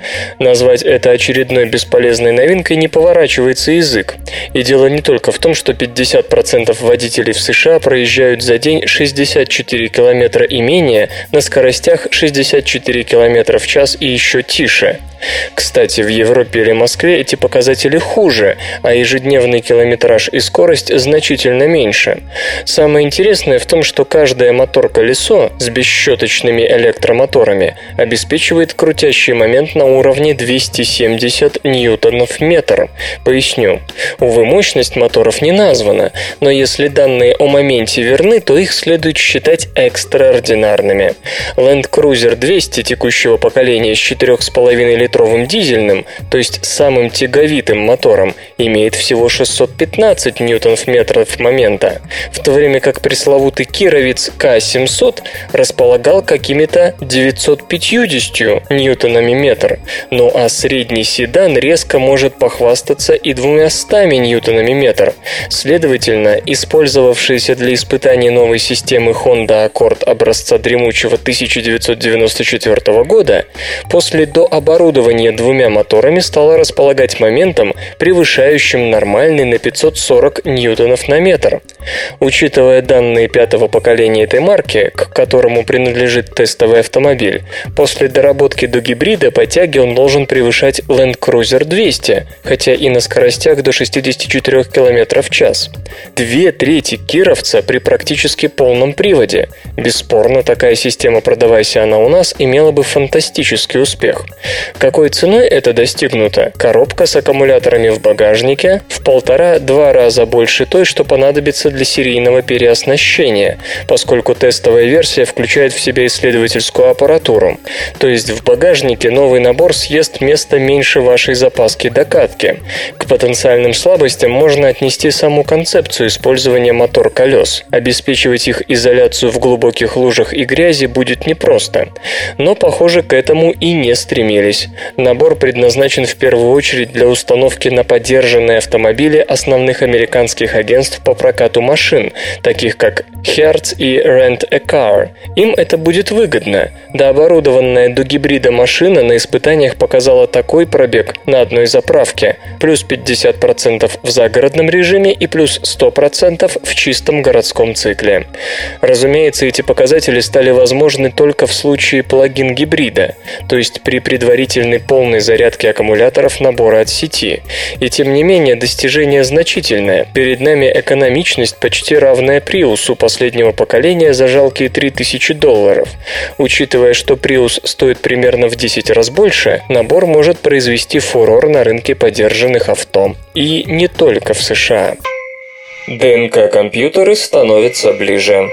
Назвать это очередной бесполезной полезной новинкой не поворачивается язык. И дело не только в том, что 50% водителей в США проезжают за день 64 километра и менее на скоростях 64 километра в час и еще тише. Кстати, в Европе или Москве эти показатели хуже, а ежедневный километраж и скорость значительно меньше. Самое интересное в том, что каждое мотор-колесо с бесщеточными электромоторами обеспечивает крутящий момент на уровне 270 ньютонов метр. Поясню. Увы, мощность моторов не названа, но если данные о моменте верны, то их следует считать экстраординарными. Land Cruiser 200 текущего поколения с 4,5 литров литровым дизельным, то есть самым тяговитым мотором, имеет всего 615 ньютонов метров момента, в то время как пресловутый кировец К-700 располагал какими-то 950 ньютонами метр, ну а средний седан резко может похвастаться и 200 ньютонами метр. Следовательно, использовавшаяся для испытаний новой системы Honda Accord образца дремучего 1994 года, после дооборудования оборудование двумя моторами стало располагать моментом, превышающим нормальный на 540 ньютонов на метр. Учитывая данные пятого поколения этой марки, к которому принадлежит тестовый автомобиль, после доработки до гибрида по тяге он должен превышать Land Cruiser 200, хотя и на скоростях до 64 км в час. Две трети кировца при практически полном приводе. Бесспорно, такая система, продавайся она у нас, имела бы фантастический успех. Какой ценой это достигнуто? Коробка с аккумуляторами в багажнике в полтора-два раза больше той, что понадобится для серийного переоснащения, поскольку тестовая версия включает в себя исследовательскую аппаратуру. То есть в багажнике новый набор съест место меньше вашей запаски докатки. К потенциальным слабостям можно отнести саму концепцию использования мотор-колес. Обеспечивать их изоляцию в глубоких лужах и грязи будет непросто. Но, похоже, к этому и не стремились. Набор предназначен в первую очередь для установки на поддержанные автомобили основных американских агентств по прокату машин, таких как Hertz и Rent a Car. Им это будет выгодно. Дооборудованная до гибрида машина на испытаниях показала такой пробег на одной заправке, плюс 50% в загородном режиме и плюс 100% в чистом городском цикле. Разумеется, эти показатели стали возможны только в случае плагин-гибрида, то есть при предварительной полной зарядке аккумуляторов набора от сети. И тем не менее, достижение значительное. Перед нами экономичность почти равная Приусу последнего поколения за жалкие 3000 долларов. Учитывая, что Prius стоит примерно в 10 раз больше, набор может произвести фурор на рынке подержанных авто. И не только в США. ДНК-компьютеры становятся ближе.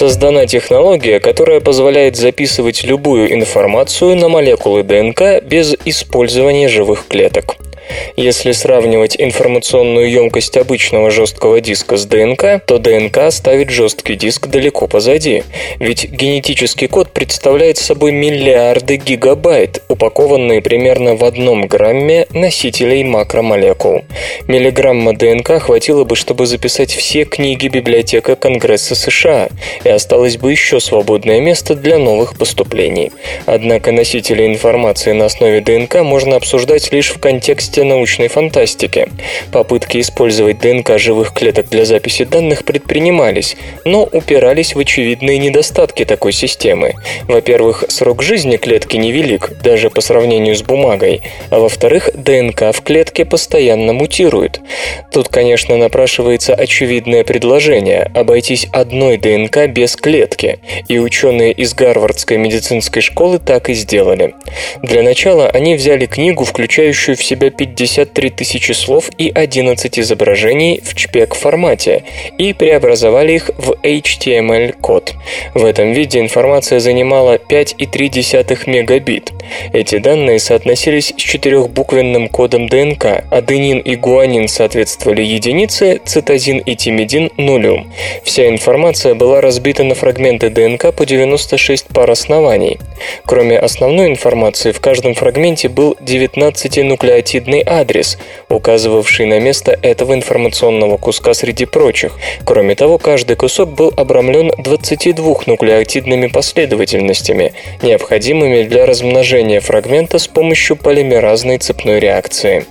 Создана технология, которая позволяет записывать любую информацию на молекулы ДНК без использования живых клеток. Если сравнивать информационную емкость обычного жесткого диска с ДНК, то ДНК ставит жесткий диск далеко позади. Ведь генетический код представляет собой миллиарды гигабайт, упакованные примерно в одном грамме носителей макромолекул. Миллиграмма ДНК хватило бы, чтобы записать все книги библиотека Конгресса США, и осталось бы еще свободное место для новых поступлений. Однако носители информации на основе ДНК можно обсуждать лишь в контексте области научной фантастики. Попытки использовать ДНК живых клеток для записи данных предпринимались, но упирались в очевидные недостатки такой системы. Во-первых, срок жизни клетки невелик, даже по сравнению с бумагой, а во-вторых, ДНК в клетке постоянно мутирует. Тут, конечно, напрашивается очевидное предложение – обойтись одной ДНК без клетки, и ученые из Гарвардской медицинской школы так и сделали. Для начала они взяли книгу, включающую в себя 53 тысячи слов и 11 изображений в JPEG-формате, и преобразовали их в HTML-код. В этом виде информация занимала 5,3 мегабит. Эти данные соотносились с четырехбуквенным кодом ДНК. Аденин и гуанин соответствовали единице, цитозин и тимидин – нулю. Вся информация была разбита на фрагменты ДНК по 96 пар оснований. Кроме основной информации, в каждом фрагменте был 19-нуклеотидный адрес, указывавший на место этого информационного куска среди прочих. Кроме того, каждый кусок был обрамлен 22 нуклеотидными последовательностями, необходимыми для размножения фрагмента с помощью полимеразной цепной реакции.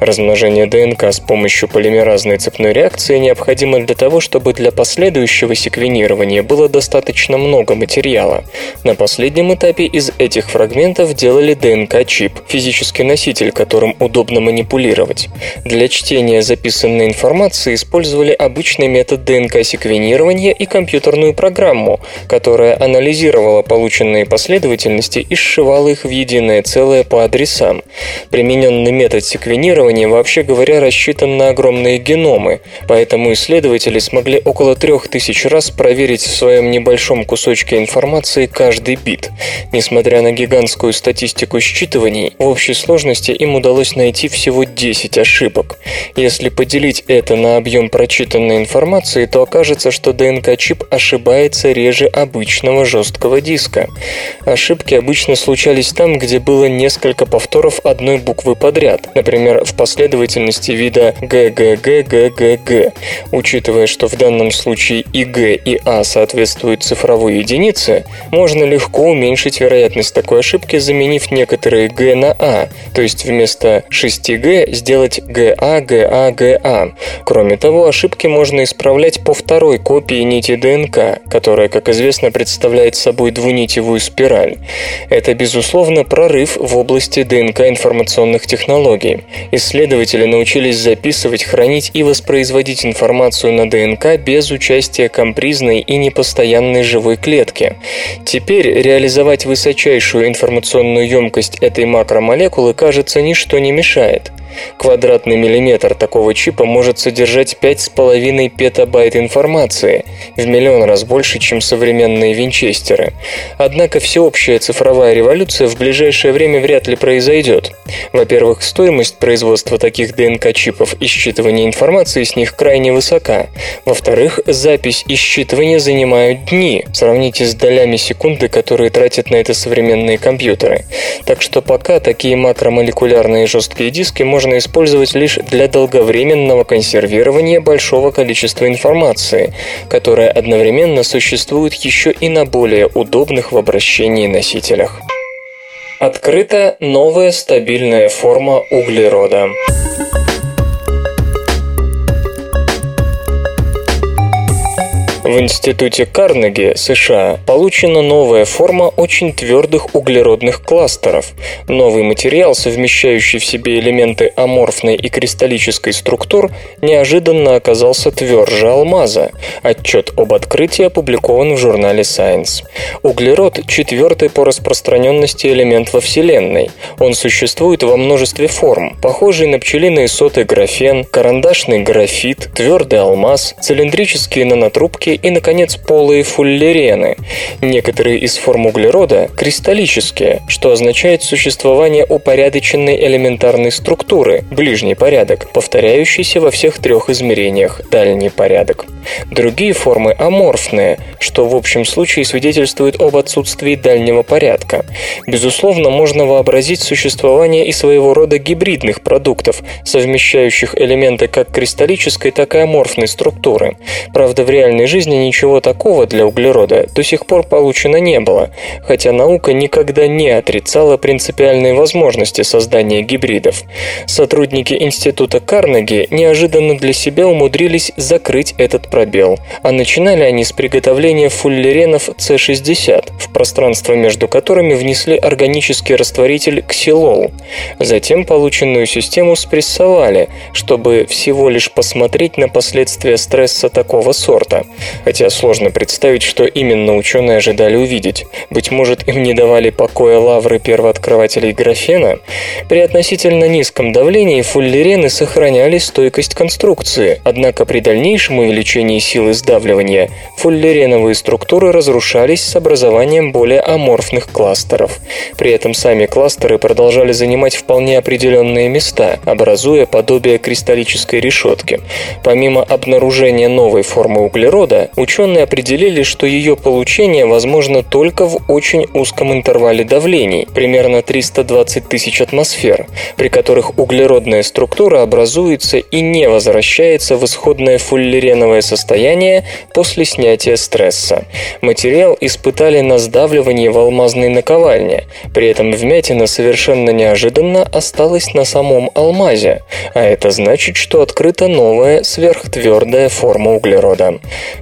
Размножение ДНК с помощью полимеразной цепной реакции необходимо для того, чтобы для последующего секвенирования было достаточно много материала. На последнем этапе из этих фрагментов делали ДНК-чип, физический носитель, которым удобно манипулировать. Для чтения записанной информации использовали обычный метод ДНК-секвенирования и компьютерную программу, которая анализировала полученные последовательности и сшивала их в единое целое по адресам. Примененный метод секвенирования вообще говоря, рассчитан на огромные геномы, поэтому исследователи смогли около трех тысяч раз проверить в своем небольшом кусочке информации каждый бит. Несмотря на гигантскую статистику считываний, в общей сложности им удалось найти всего 10 ошибок. Если поделить это на объем прочитанной информации, то окажется, что ДНК-чип ошибается реже обычного жесткого диска. Ошибки обычно случались там, где было несколько повторов одной буквы подряд, например, в последовательности вида ГГГГГГ. Учитывая, что в данном случае и Г, и А соответствуют цифровой единице, можно легко уменьшить вероятность такой ошибки, заменив некоторые Г на А, то есть вместо 6Г сделать ГА, ГА, ГА. Кроме того, ошибки можно исправлять по второй копии нити ДНК, которая, как известно, представляет собой двунитевую спираль. Это, безусловно, прорыв в области ДНК информационных технологий. Исследователи научились записывать, хранить и воспроизводить информацию на ДНК без участия компризной и непостоянной живой клетки. Теперь реализовать высочайшую информационную емкость этой макромолекулы, кажется, ничто не мешает. Квадратный миллиметр такого чипа может содержать 5,5 петабайт информации, в миллион раз больше, чем современные винчестеры. Однако всеобщая цифровая революция в ближайшее время вряд ли произойдет. Во-первых, стоимость производства таких ДНК-чипов и считывания информации с них крайне высока. Во-вторых, запись и считывание занимают дни. Сравните с долями секунды, которые тратят на это современные компьютеры. Так что пока такие макромолекулярные жесткие диски можно можно использовать лишь для долговременного консервирования большого количества информации, которая одновременно существует еще и на более удобных в обращении носителях. Открыта новая стабильная форма углерода. В институте Карнеги, США, получена новая форма очень твердых углеродных кластеров. Новый материал, совмещающий в себе элементы аморфной и кристаллической структур, неожиданно оказался тверже алмаза. Отчет об открытии опубликован в журнале Science. Углерод – четвертый по распространенности элемент во Вселенной. Он существует во множестве форм, похожий на пчелиные соты графен, карандашный графит, твердый алмаз, цилиндрические нанотрубки и, наконец, полые фуллерены. Некоторые из форм углерода кристаллические, что означает существование упорядоченной элементарной структуры, ближний порядок, повторяющийся во всех трех измерениях, дальний порядок. Другие формы аморфные, что в общем случае свидетельствует об отсутствии дальнего порядка. Безусловно, можно вообразить существование и своего рода гибридных продуктов, совмещающих элементы как кристаллической, так и аморфной структуры. Правда, в реальной жизни возможно, ничего такого для углерода до сих пор получено не было, хотя наука никогда не отрицала принципиальные возможности создания гибридов. Сотрудники Института Карнеги неожиданно для себя умудрились закрыть этот пробел, а начинали они с приготовления фуллеренов С60, в пространство между которыми внесли органический растворитель ксилол. Затем полученную систему спрессовали, чтобы всего лишь посмотреть на последствия стресса такого сорта. Хотя сложно представить, что именно ученые ожидали увидеть. Быть может, им не давали покоя лавры первооткрывателей графена? При относительно низком давлении фуллерены сохраняли стойкость конструкции, однако при дальнейшем увеличении силы сдавливания фуллереновые структуры разрушались с образованием более аморфных кластеров. При этом сами кластеры продолжали занимать вполне определенные места, образуя подобие кристаллической решетки. Помимо обнаружения новой формы углерода, ученые определили, что ее получение возможно только в очень узком интервале давлений, примерно 320 тысяч атмосфер, при которых углеродная структура образуется и не возвращается в исходное фуллереновое состояние после снятия стресса. Материал испытали на сдавливании в алмазной наковальне, при этом вмятина совершенно неожиданно осталась на самом алмазе, а это значит, что открыта новая сверхтвердая форма углерода.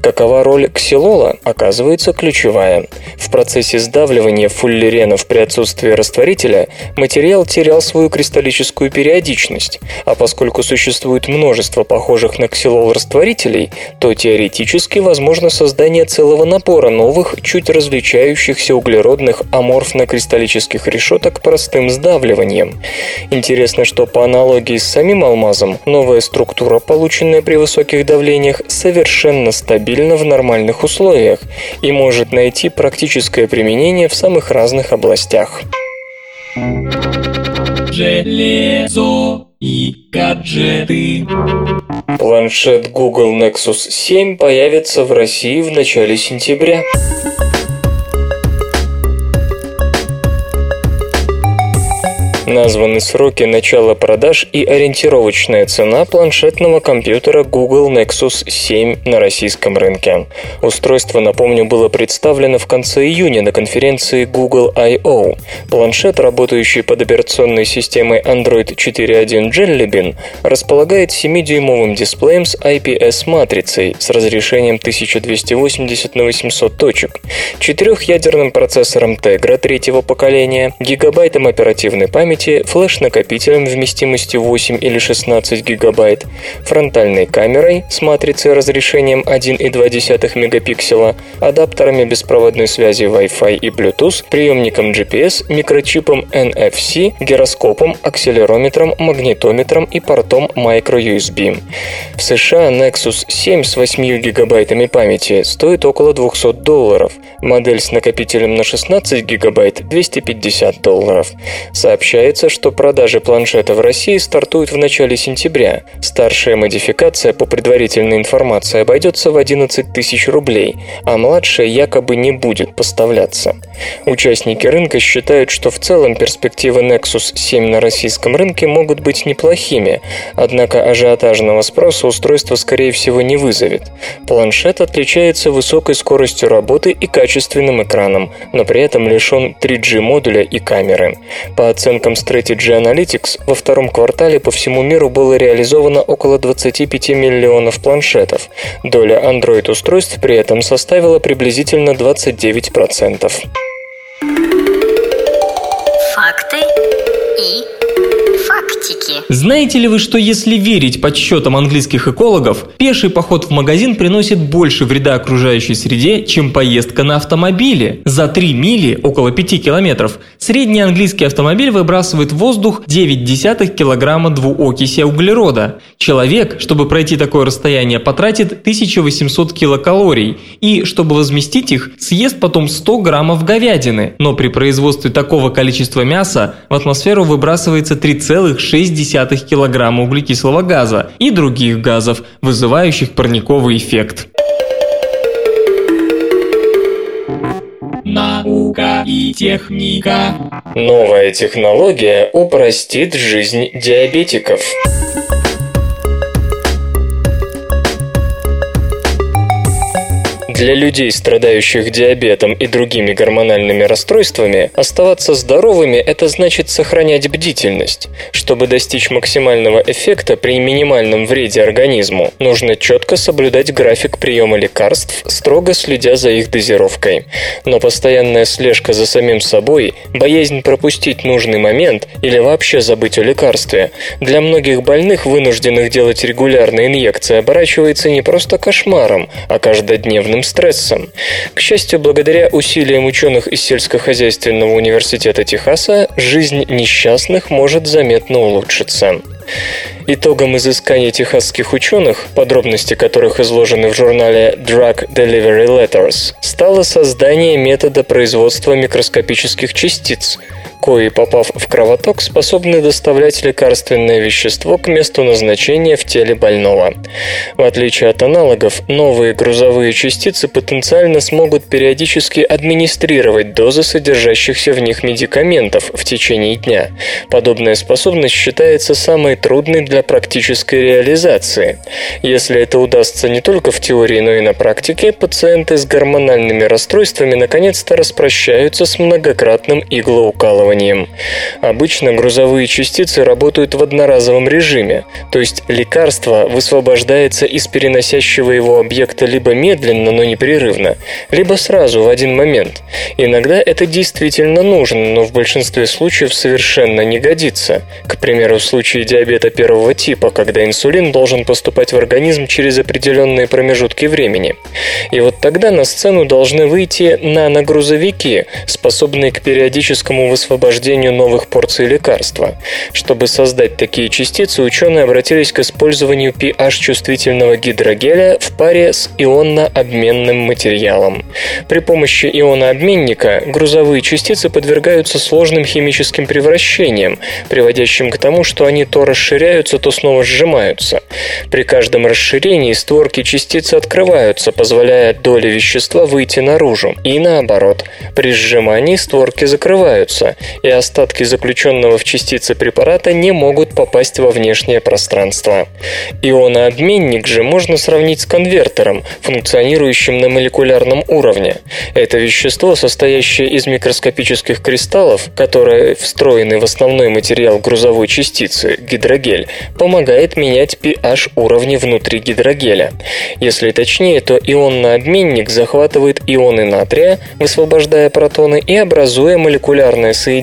Какова роль ксилола, оказывается ключевая. В процессе сдавливания фуллеренов при отсутствии растворителя материал терял свою кристаллическую периодичность, а поскольку существует множество похожих на ксилол растворителей, то теоретически возможно создание целого набора новых, чуть различающихся углеродных аморфно-кристаллических решеток простым сдавливанием. Интересно, что по аналогии с самим алмазом, новая структура, полученная при высоких давлениях, совершенно стабильна в нормальных условиях и может найти практическое применение в самых разных областях. Железо и гаджеты. Планшет Google Nexus 7 появится в России в начале сентября. Названы сроки начала продаж и ориентировочная цена планшетного компьютера Google Nexus 7 на российском рынке. Устройство, напомню, было представлено в конце июня на конференции Google I.O. Планшет, работающий под операционной системой Android 4.1 Jelly Bean, располагает 7-дюймовым дисплеем с IPS-матрицей с разрешением 1280 на 800 точек, четырехъядерным процессором Tegra третьего поколения, гигабайтом оперативной памяти памяти, флеш-накопителем вместимостью 8 или 16 гигабайт, фронтальной камерой с матрицей разрешением 1,2 мегапикселя, адаптерами беспроводной связи Wi-Fi и Bluetooth, приемником GPS, микрочипом NFC, гироскопом, акселерометром, магнитометром и портом microUSB. В США Nexus 7 с 8 гигабайтами памяти стоит около 200 долларов, модель с накопителем на 16 гигабайт – 250 долларов. Сообщает Ожидается, что продажи планшета в России стартуют в начале сентября. Старшая модификация, по предварительной информации, обойдется в 11 тысяч рублей, а младшая якобы не будет поставляться. Участники рынка считают, что в целом перспективы Nexus 7 на российском рынке могут быть неплохими, однако ажиотажного спроса устройство скорее всего не вызовет. Планшет отличается высокой скоростью работы и качественным экраном, но при этом лишен 3G модуля и камеры. По оценкам Strategy Analytics, во втором квартале по всему миру было реализовано около 25 миллионов планшетов. Доля Android-устройств при этом составила приблизительно 29%. Знаете ли вы, что если верить подсчетам английских экологов, пеший поход в магазин приносит больше вреда окружающей среде, чем поездка на автомобиле? За 3 мили, около 5 километров, средний английский автомобиль выбрасывает в воздух 0,9 килограмма двуокиси углерода. Человек, чтобы пройти такое расстояние, потратит 1800 килокалорий и, чтобы возместить их, съест потом 100 граммов говядины. Но при производстве такого количества мяса в атмосферу выбрасывается 3,6 килограмма углекислого газа и других газов, вызывающих парниковый эффект. Наука и техника. Новая технология упростит жизнь диабетиков. Для людей, страдающих диабетом и другими гормональными расстройствами, оставаться здоровыми – это значит сохранять бдительность. Чтобы достичь максимального эффекта при минимальном вреде организму, нужно четко соблюдать график приема лекарств, строго следя за их дозировкой. Но постоянная слежка за самим собой, боязнь пропустить нужный момент или вообще забыть о лекарстве, для многих больных, вынужденных делать регулярные инъекции, оборачивается не просто кошмаром, а каждодневным стрессом. К счастью, благодаря усилиям ученых из сельскохозяйственного университета Техаса, жизнь несчастных может заметно улучшиться. Итогом изысканий техасских ученых, подробности которых изложены в журнале Drug Delivery Letters, стало создание метода производства микроскопических частиц, кои, попав в кровоток, способны доставлять лекарственное вещество к месту назначения в теле больного. В отличие от аналогов, новые грузовые частицы потенциально смогут периодически администрировать дозы содержащихся в них медикаментов в течение дня. Подобная способность считается самой трудной для практической реализации. Если это удастся не только в теории, но и на практике, пациенты с гормональными расстройствами наконец-то распрощаются с многократным иглоукалыванием. Обычно грузовые частицы работают в одноразовом режиме, то есть лекарство высвобождается из переносящего его объекта либо медленно, но непрерывно, либо сразу в один момент. Иногда это действительно нужно, но в большинстве случаев совершенно не годится. К примеру, в случае диабета первого типа, когда инсулин должен поступать в организм через определенные промежутки времени. И вот тогда на сцену должны выйти наногрузовики, способные к периодическому высвобождению новых порций лекарства. Чтобы создать такие частицы, ученые обратились к использованию pH-чувствительного гидрогеля в паре с ионно-обменным материалом. При помощи ионообменника грузовые частицы подвергаются сложным химическим превращениям, приводящим к тому, что они то расширяются, то снова сжимаются. При каждом расширении створки частицы открываются, позволяя доле вещества выйти наружу. И наоборот, при сжимании створки закрываются, и остатки заключенного в частице препарата не могут попасть во внешнее пространство. Ионообменник же можно сравнить с конвертером, функционирующим на молекулярном уровне. Это вещество, состоящее из микроскопических кристаллов, которые встроены в основной материал грузовой частицы – гидрогель, помогает менять pH уровни внутри гидрогеля. Если точнее, то ионнообменник захватывает ионы натрия, высвобождая протоны и образуя молекулярное соединение.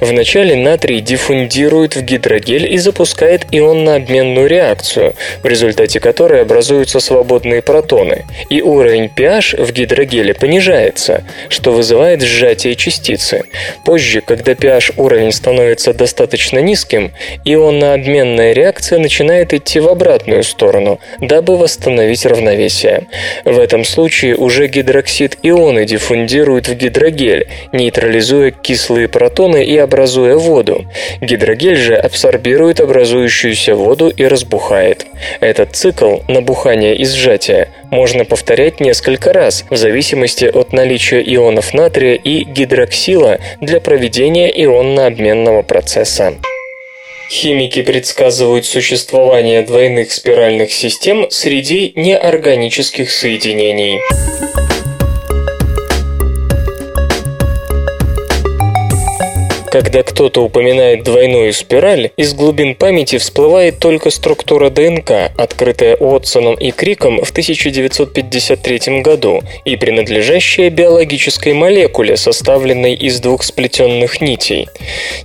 Вначале натрий диффундирует в гидрогель и запускает ионно-обменную реакцию, в результате которой образуются свободные протоны, и уровень pH в гидрогеле понижается, что вызывает сжатие частицы. Позже, когда pH уровень становится достаточно низким, ионно-обменная реакция начинает идти в обратную сторону, дабы восстановить равновесие. В этом случае уже гидроксид ионы диффундирует в гидрогель, нейтрализуя кислые протоны и образуя воду. Гидрогель же абсорбирует образующуюся воду и разбухает. Этот цикл набухания и сжатия можно повторять несколько раз в зависимости от наличия ионов натрия и гидроксила для проведения ионно-обменного процесса. Химики предсказывают существование двойных спиральных систем среди неорганических соединений. Когда кто-то упоминает двойную спираль, из глубин памяти всплывает только структура ДНК, открытая Уотсоном и Криком в 1953 году и принадлежащая биологической молекуле, составленной из двух сплетенных нитей.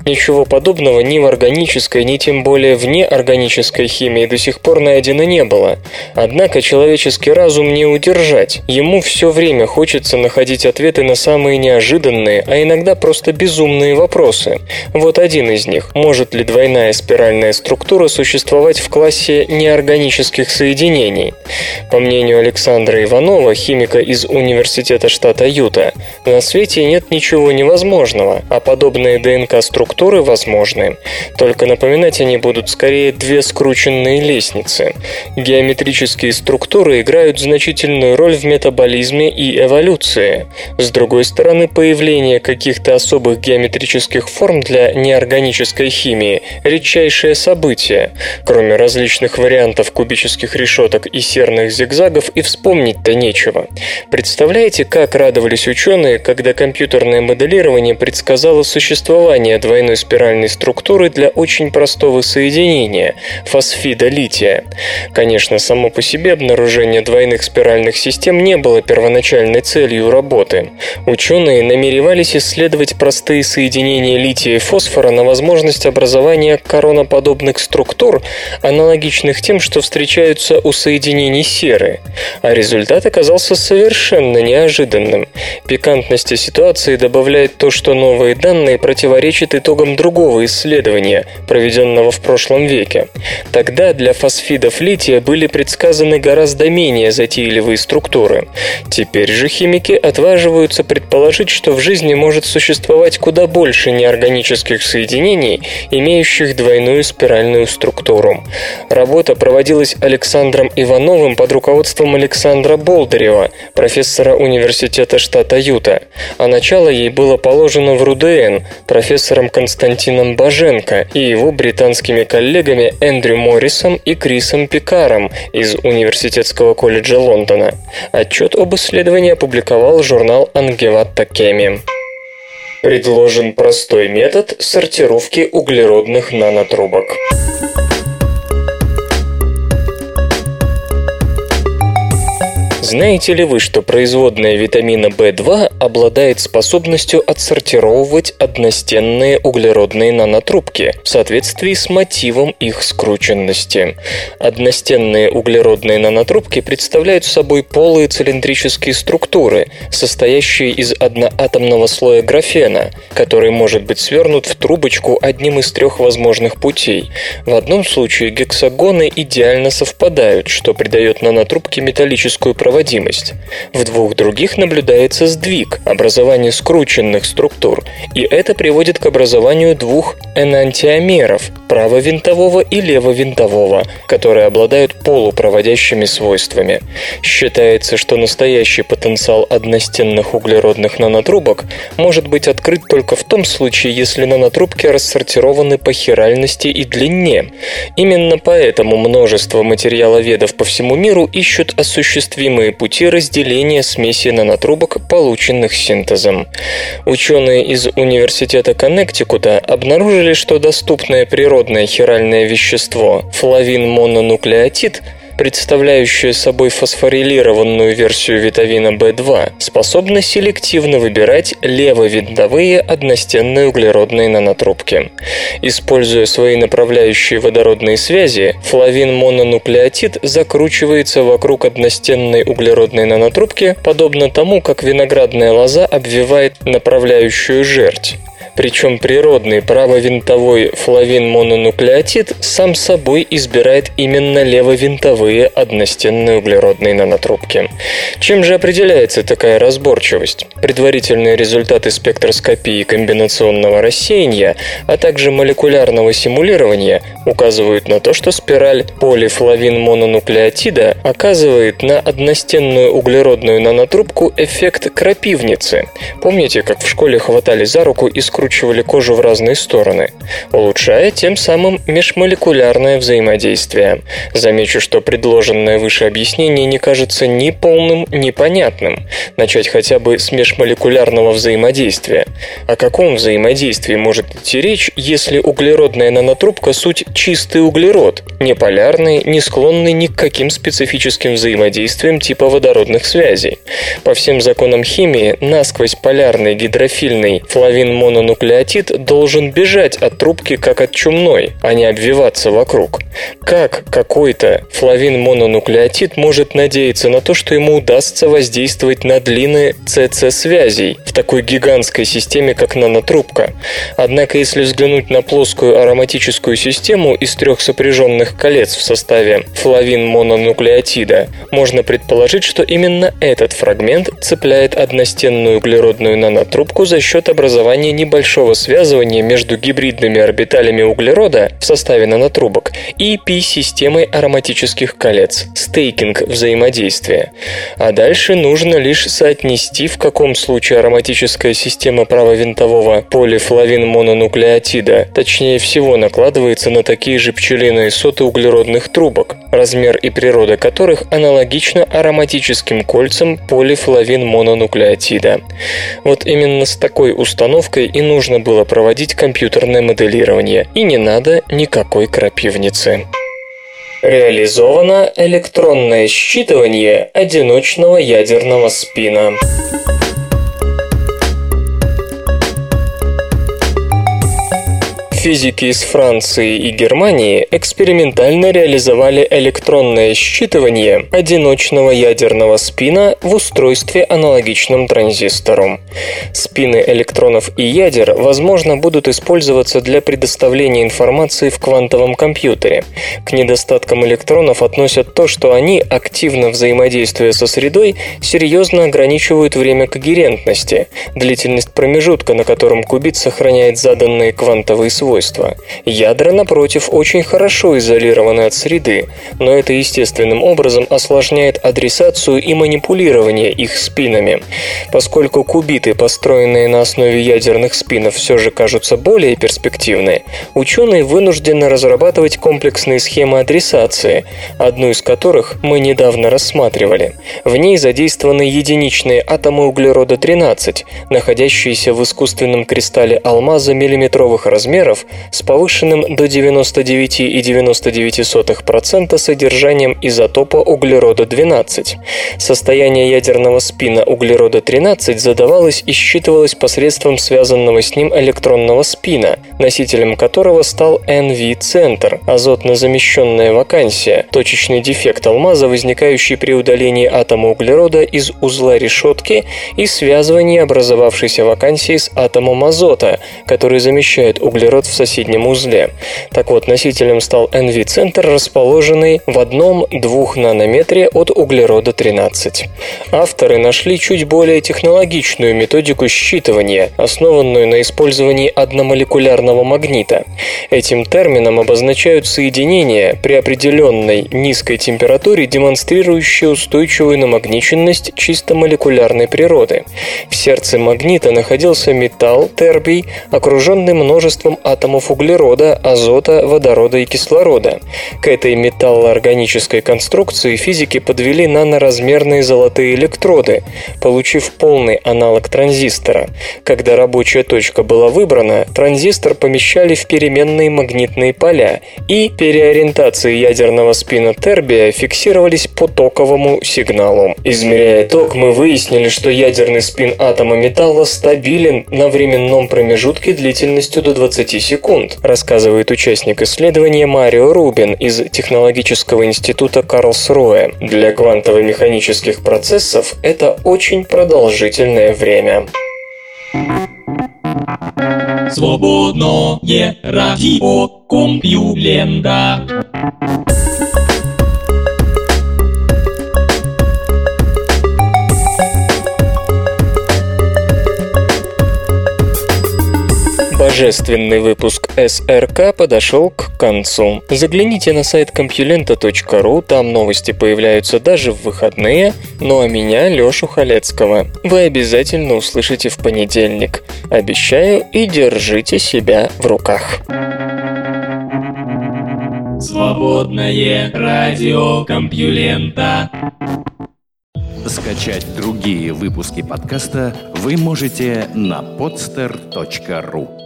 Ничего подобного ни в органической, ни тем более в неорганической химии до сих пор найдено не было. Однако человеческий разум не удержать. Ему все время хочется находить ответы на самые неожиданные, а иногда просто безумные вопросы вопросы. Вот один из них. Может ли двойная спиральная структура существовать в классе неорганических соединений? По мнению Александра Иванова, химика из Университета штата Юта, на свете нет ничего невозможного, а подобные ДНК-структуры возможны. Только напоминать они будут скорее две скрученные лестницы. Геометрические структуры играют значительную роль в метаболизме и эволюции. С другой стороны, появление каких-то особых геометрических форм для неорганической химии – редчайшее событие. Кроме различных вариантов кубических решеток и серных зигзагов и вспомнить-то нечего. Представляете, как радовались ученые, когда компьютерное моделирование предсказало существование двойной спиральной структуры для очень простого соединения – фосфида лития. Конечно, само по себе обнаружение двойных спиральных систем не было первоначальной целью работы. Ученые намеревались исследовать простые соединения лития и фосфора на возможность образования короноподобных структур, аналогичных тем, что встречаются у соединений серы. А результат оказался совершенно неожиданным. Пикантности ситуации добавляет то, что новые данные противоречат итогам другого исследования, проведенного в прошлом веке. Тогда для фосфидов лития были предсказаны гораздо менее затейливые структуры. Теперь же химики отваживаются предположить, что в жизни может существовать куда больше неорганических соединений, имеющих двойную спиральную структуру. Работа проводилась Александром Ивановым под руководством Александра Болдырева, профессора университета штата Юта, а начало ей было положено в РУДН профессором Константином Баженко и его британскими коллегами Эндрю Моррисом и Крисом Пикаром из Университетского колледжа Лондона. Отчет об исследовании опубликовал журнал Ангеватта Кеми. Предложен простой метод сортировки углеродных нанотрубок. Знаете ли вы, что производная витамина В2 обладает способностью отсортировывать одностенные углеродные нанотрубки в соответствии с мотивом их скрученности? Одностенные углеродные нанотрубки представляют собой полые цилиндрические структуры, состоящие из одноатомного слоя графена, который может быть свернут в трубочку одним из трех возможных путей. В одном случае гексагоны идеально совпадают, что придает нанотрубке металлическую проводимость проводимость. В двух других наблюдается сдвиг, образование скрученных структур, и это приводит к образованию двух энантиомеров – правовинтового и левовинтового, которые обладают полупроводящими свойствами. Считается, что настоящий потенциал одностенных углеродных нанотрубок может быть открыт только в том случае, если нанотрубки рассортированы по хиральности и длине. Именно поэтому множество материаловедов по всему миру ищут осуществимые пути разделения смеси нанотрубок, полученных синтезом. Ученые из Университета Коннектикута обнаружили, что доступное природное хиральное вещество флавин-мононуклеотид – представляющая собой фосфорилированную версию витамина В2, способна селективно выбирать левовинтовые одностенные углеродные нанотрубки. Используя свои направляющие водородные связи, флавин-мононуклеотид закручивается вокруг одностенной углеродной нанотрубки, подобно тому, как виноградная лоза обвивает направляющую жерть. Причем природный правовинтовой флавин-мононуклеотид сам собой избирает именно левовинтовые одностенные углеродные нанотрубки. Чем же определяется такая разборчивость? Предварительные результаты спектроскопии комбинационного рассеяния, а также молекулярного симулирования указывают на то, что спираль полифлавин-мононуклеотида оказывает на одностенную углеродную нанотрубку эффект крапивницы. Помните, как в школе хватали за руку и скручивали скручивали кожу в разные стороны, улучшая тем самым межмолекулярное взаимодействие. Замечу, что предложенное выше объяснение не кажется ни полным, ни понятным. Начать хотя бы с межмолекулярного взаимодействия. О каком взаимодействии может идти речь, если углеродная нанотрубка – суть чистый углерод, не полярный, не склонный ни к каким специфическим взаимодействиям типа водородных связей? По всем законам химии, насквозь полярный гидрофильный флавин мононуклеотид нуклеотид должен бежать от трубки как от чумной, а не обвиваться вокруг. Как какой-то флавин-мононуклеотид может надеяться на то, что ему удастся воздействовать на длины ЦЦ-связей в такой гигантской системе, как нанотрубка? Однако, если взглянуть на плоскую ароматическую систему из трех сопряженных колец в составе флавин-мононуклеотида, можно предположить, что именно этот фрагмент цепляет одностенную углеродную нанотрубку за счет образования небольшого небольшого связывания между гибридными орбиталями углерода в составе нанотрубок и пи-системой ароматических колец, стейкинг взаимодействия. А дальше нужно лишь соотнести, в каком случае ароматическая система правовинтового полифлавин мононуклеотида точнее всего накладывается на такие же пчелиные соты углеродных трубок, размер и природа которых аналогично ароматическим кольцам полифлавин мононуклеотида. Вот именно с такой установкой и нужно было проводить компьютерное моделирование, и не надо никакой крапивницы. Реализовано электронное считывание одиночного ядерного спина. Физики из Франции и Германии экспериментально реализовали электронное считывание одиночного ядерного спина в устройстве аналогичном транзистору. Спины электронов и ядер, возможно, будут использоваться для предоставления информации в квантовом компьютере. К недостаткам электронов относят то, что они, активно взаимодействуя со средой, серьезно ограничивают время когерентности, длительность промежутка, на котором кубит сохраняет заданные квантовые свойства свойства. Ядра, напротив, очень хорошо изолированы от среды, но это естественным образом осложняет адресацию и манипулирование их спинами. Поскольку кубиты, построенные на основе ядерных спинов, все же кажутся более перспективны, ученые вынуждены разрабатывать комплексные схемы адресации, одну из которых мы недавно рассматривали. В ней задействованы единичные атомы углерода-13, находящиеся в искусственном кристалле алмаза миллиметровых размеров, с повышенным до 99,99% содержанием изотопа углерода-12. Состояние ядерного спина углерода-13 задавалось и считывалось посредством связанного с ним электронного спина, носителем которого стал NV-центр, азотно-замещенная вакансия, точечный дефект алмаза, возникающий при удалении атома углерода из узла решетки и связывании образовавшейся вакансии с атомом азота, который замещает углерод в соседнем узле. Так вот, носителем стал NV-центр, расположенный в одном-двух нанометре от углерода-13. Авторы нашли чуть более технологичную методику считывания, основанную на использовании одномолекулярного магнита. Этим термином обозначают соединения при определенной низкой температуре, демонстрирующие устойчивую намагниченность чисто молекулярной природы. В сердце магнита находился металл тербий, окруженный множеством атомов атомов углерода, азота, водорода и кислорода. К этой металлоорганической конструкции физики подвели наноразмерные золотые электроды, получив полный аналог транзистора. Когда рабочая точка была выбрана, транзистор помещали в переменные магнитные поля, и переориентации ядерного спина тербия фиксировались по токовому сигналу. Измеряя ток, мы выяснили, что ядерный спин атома металла стабилен на временном промежутке длительностью до 20 секунд секунд, рассказывает участник исследования Марио Рубин из Технологического института Карлсруэ. Для квантово-механических процессов это очень продолжительное время. Свободное радио Компьюлента. Божественный выпуск СРК подошел к концу. Загляните на сайт compulenta.ru, там новости появляются даже в выходные, ну а меня, Лёшу Халецкого, вы обязательно услышите в понедельник. Обещаю и держите себя в руках. Свободное радио Компьюлента. Скачать другие выпуски подкаста вы можете на podster.ru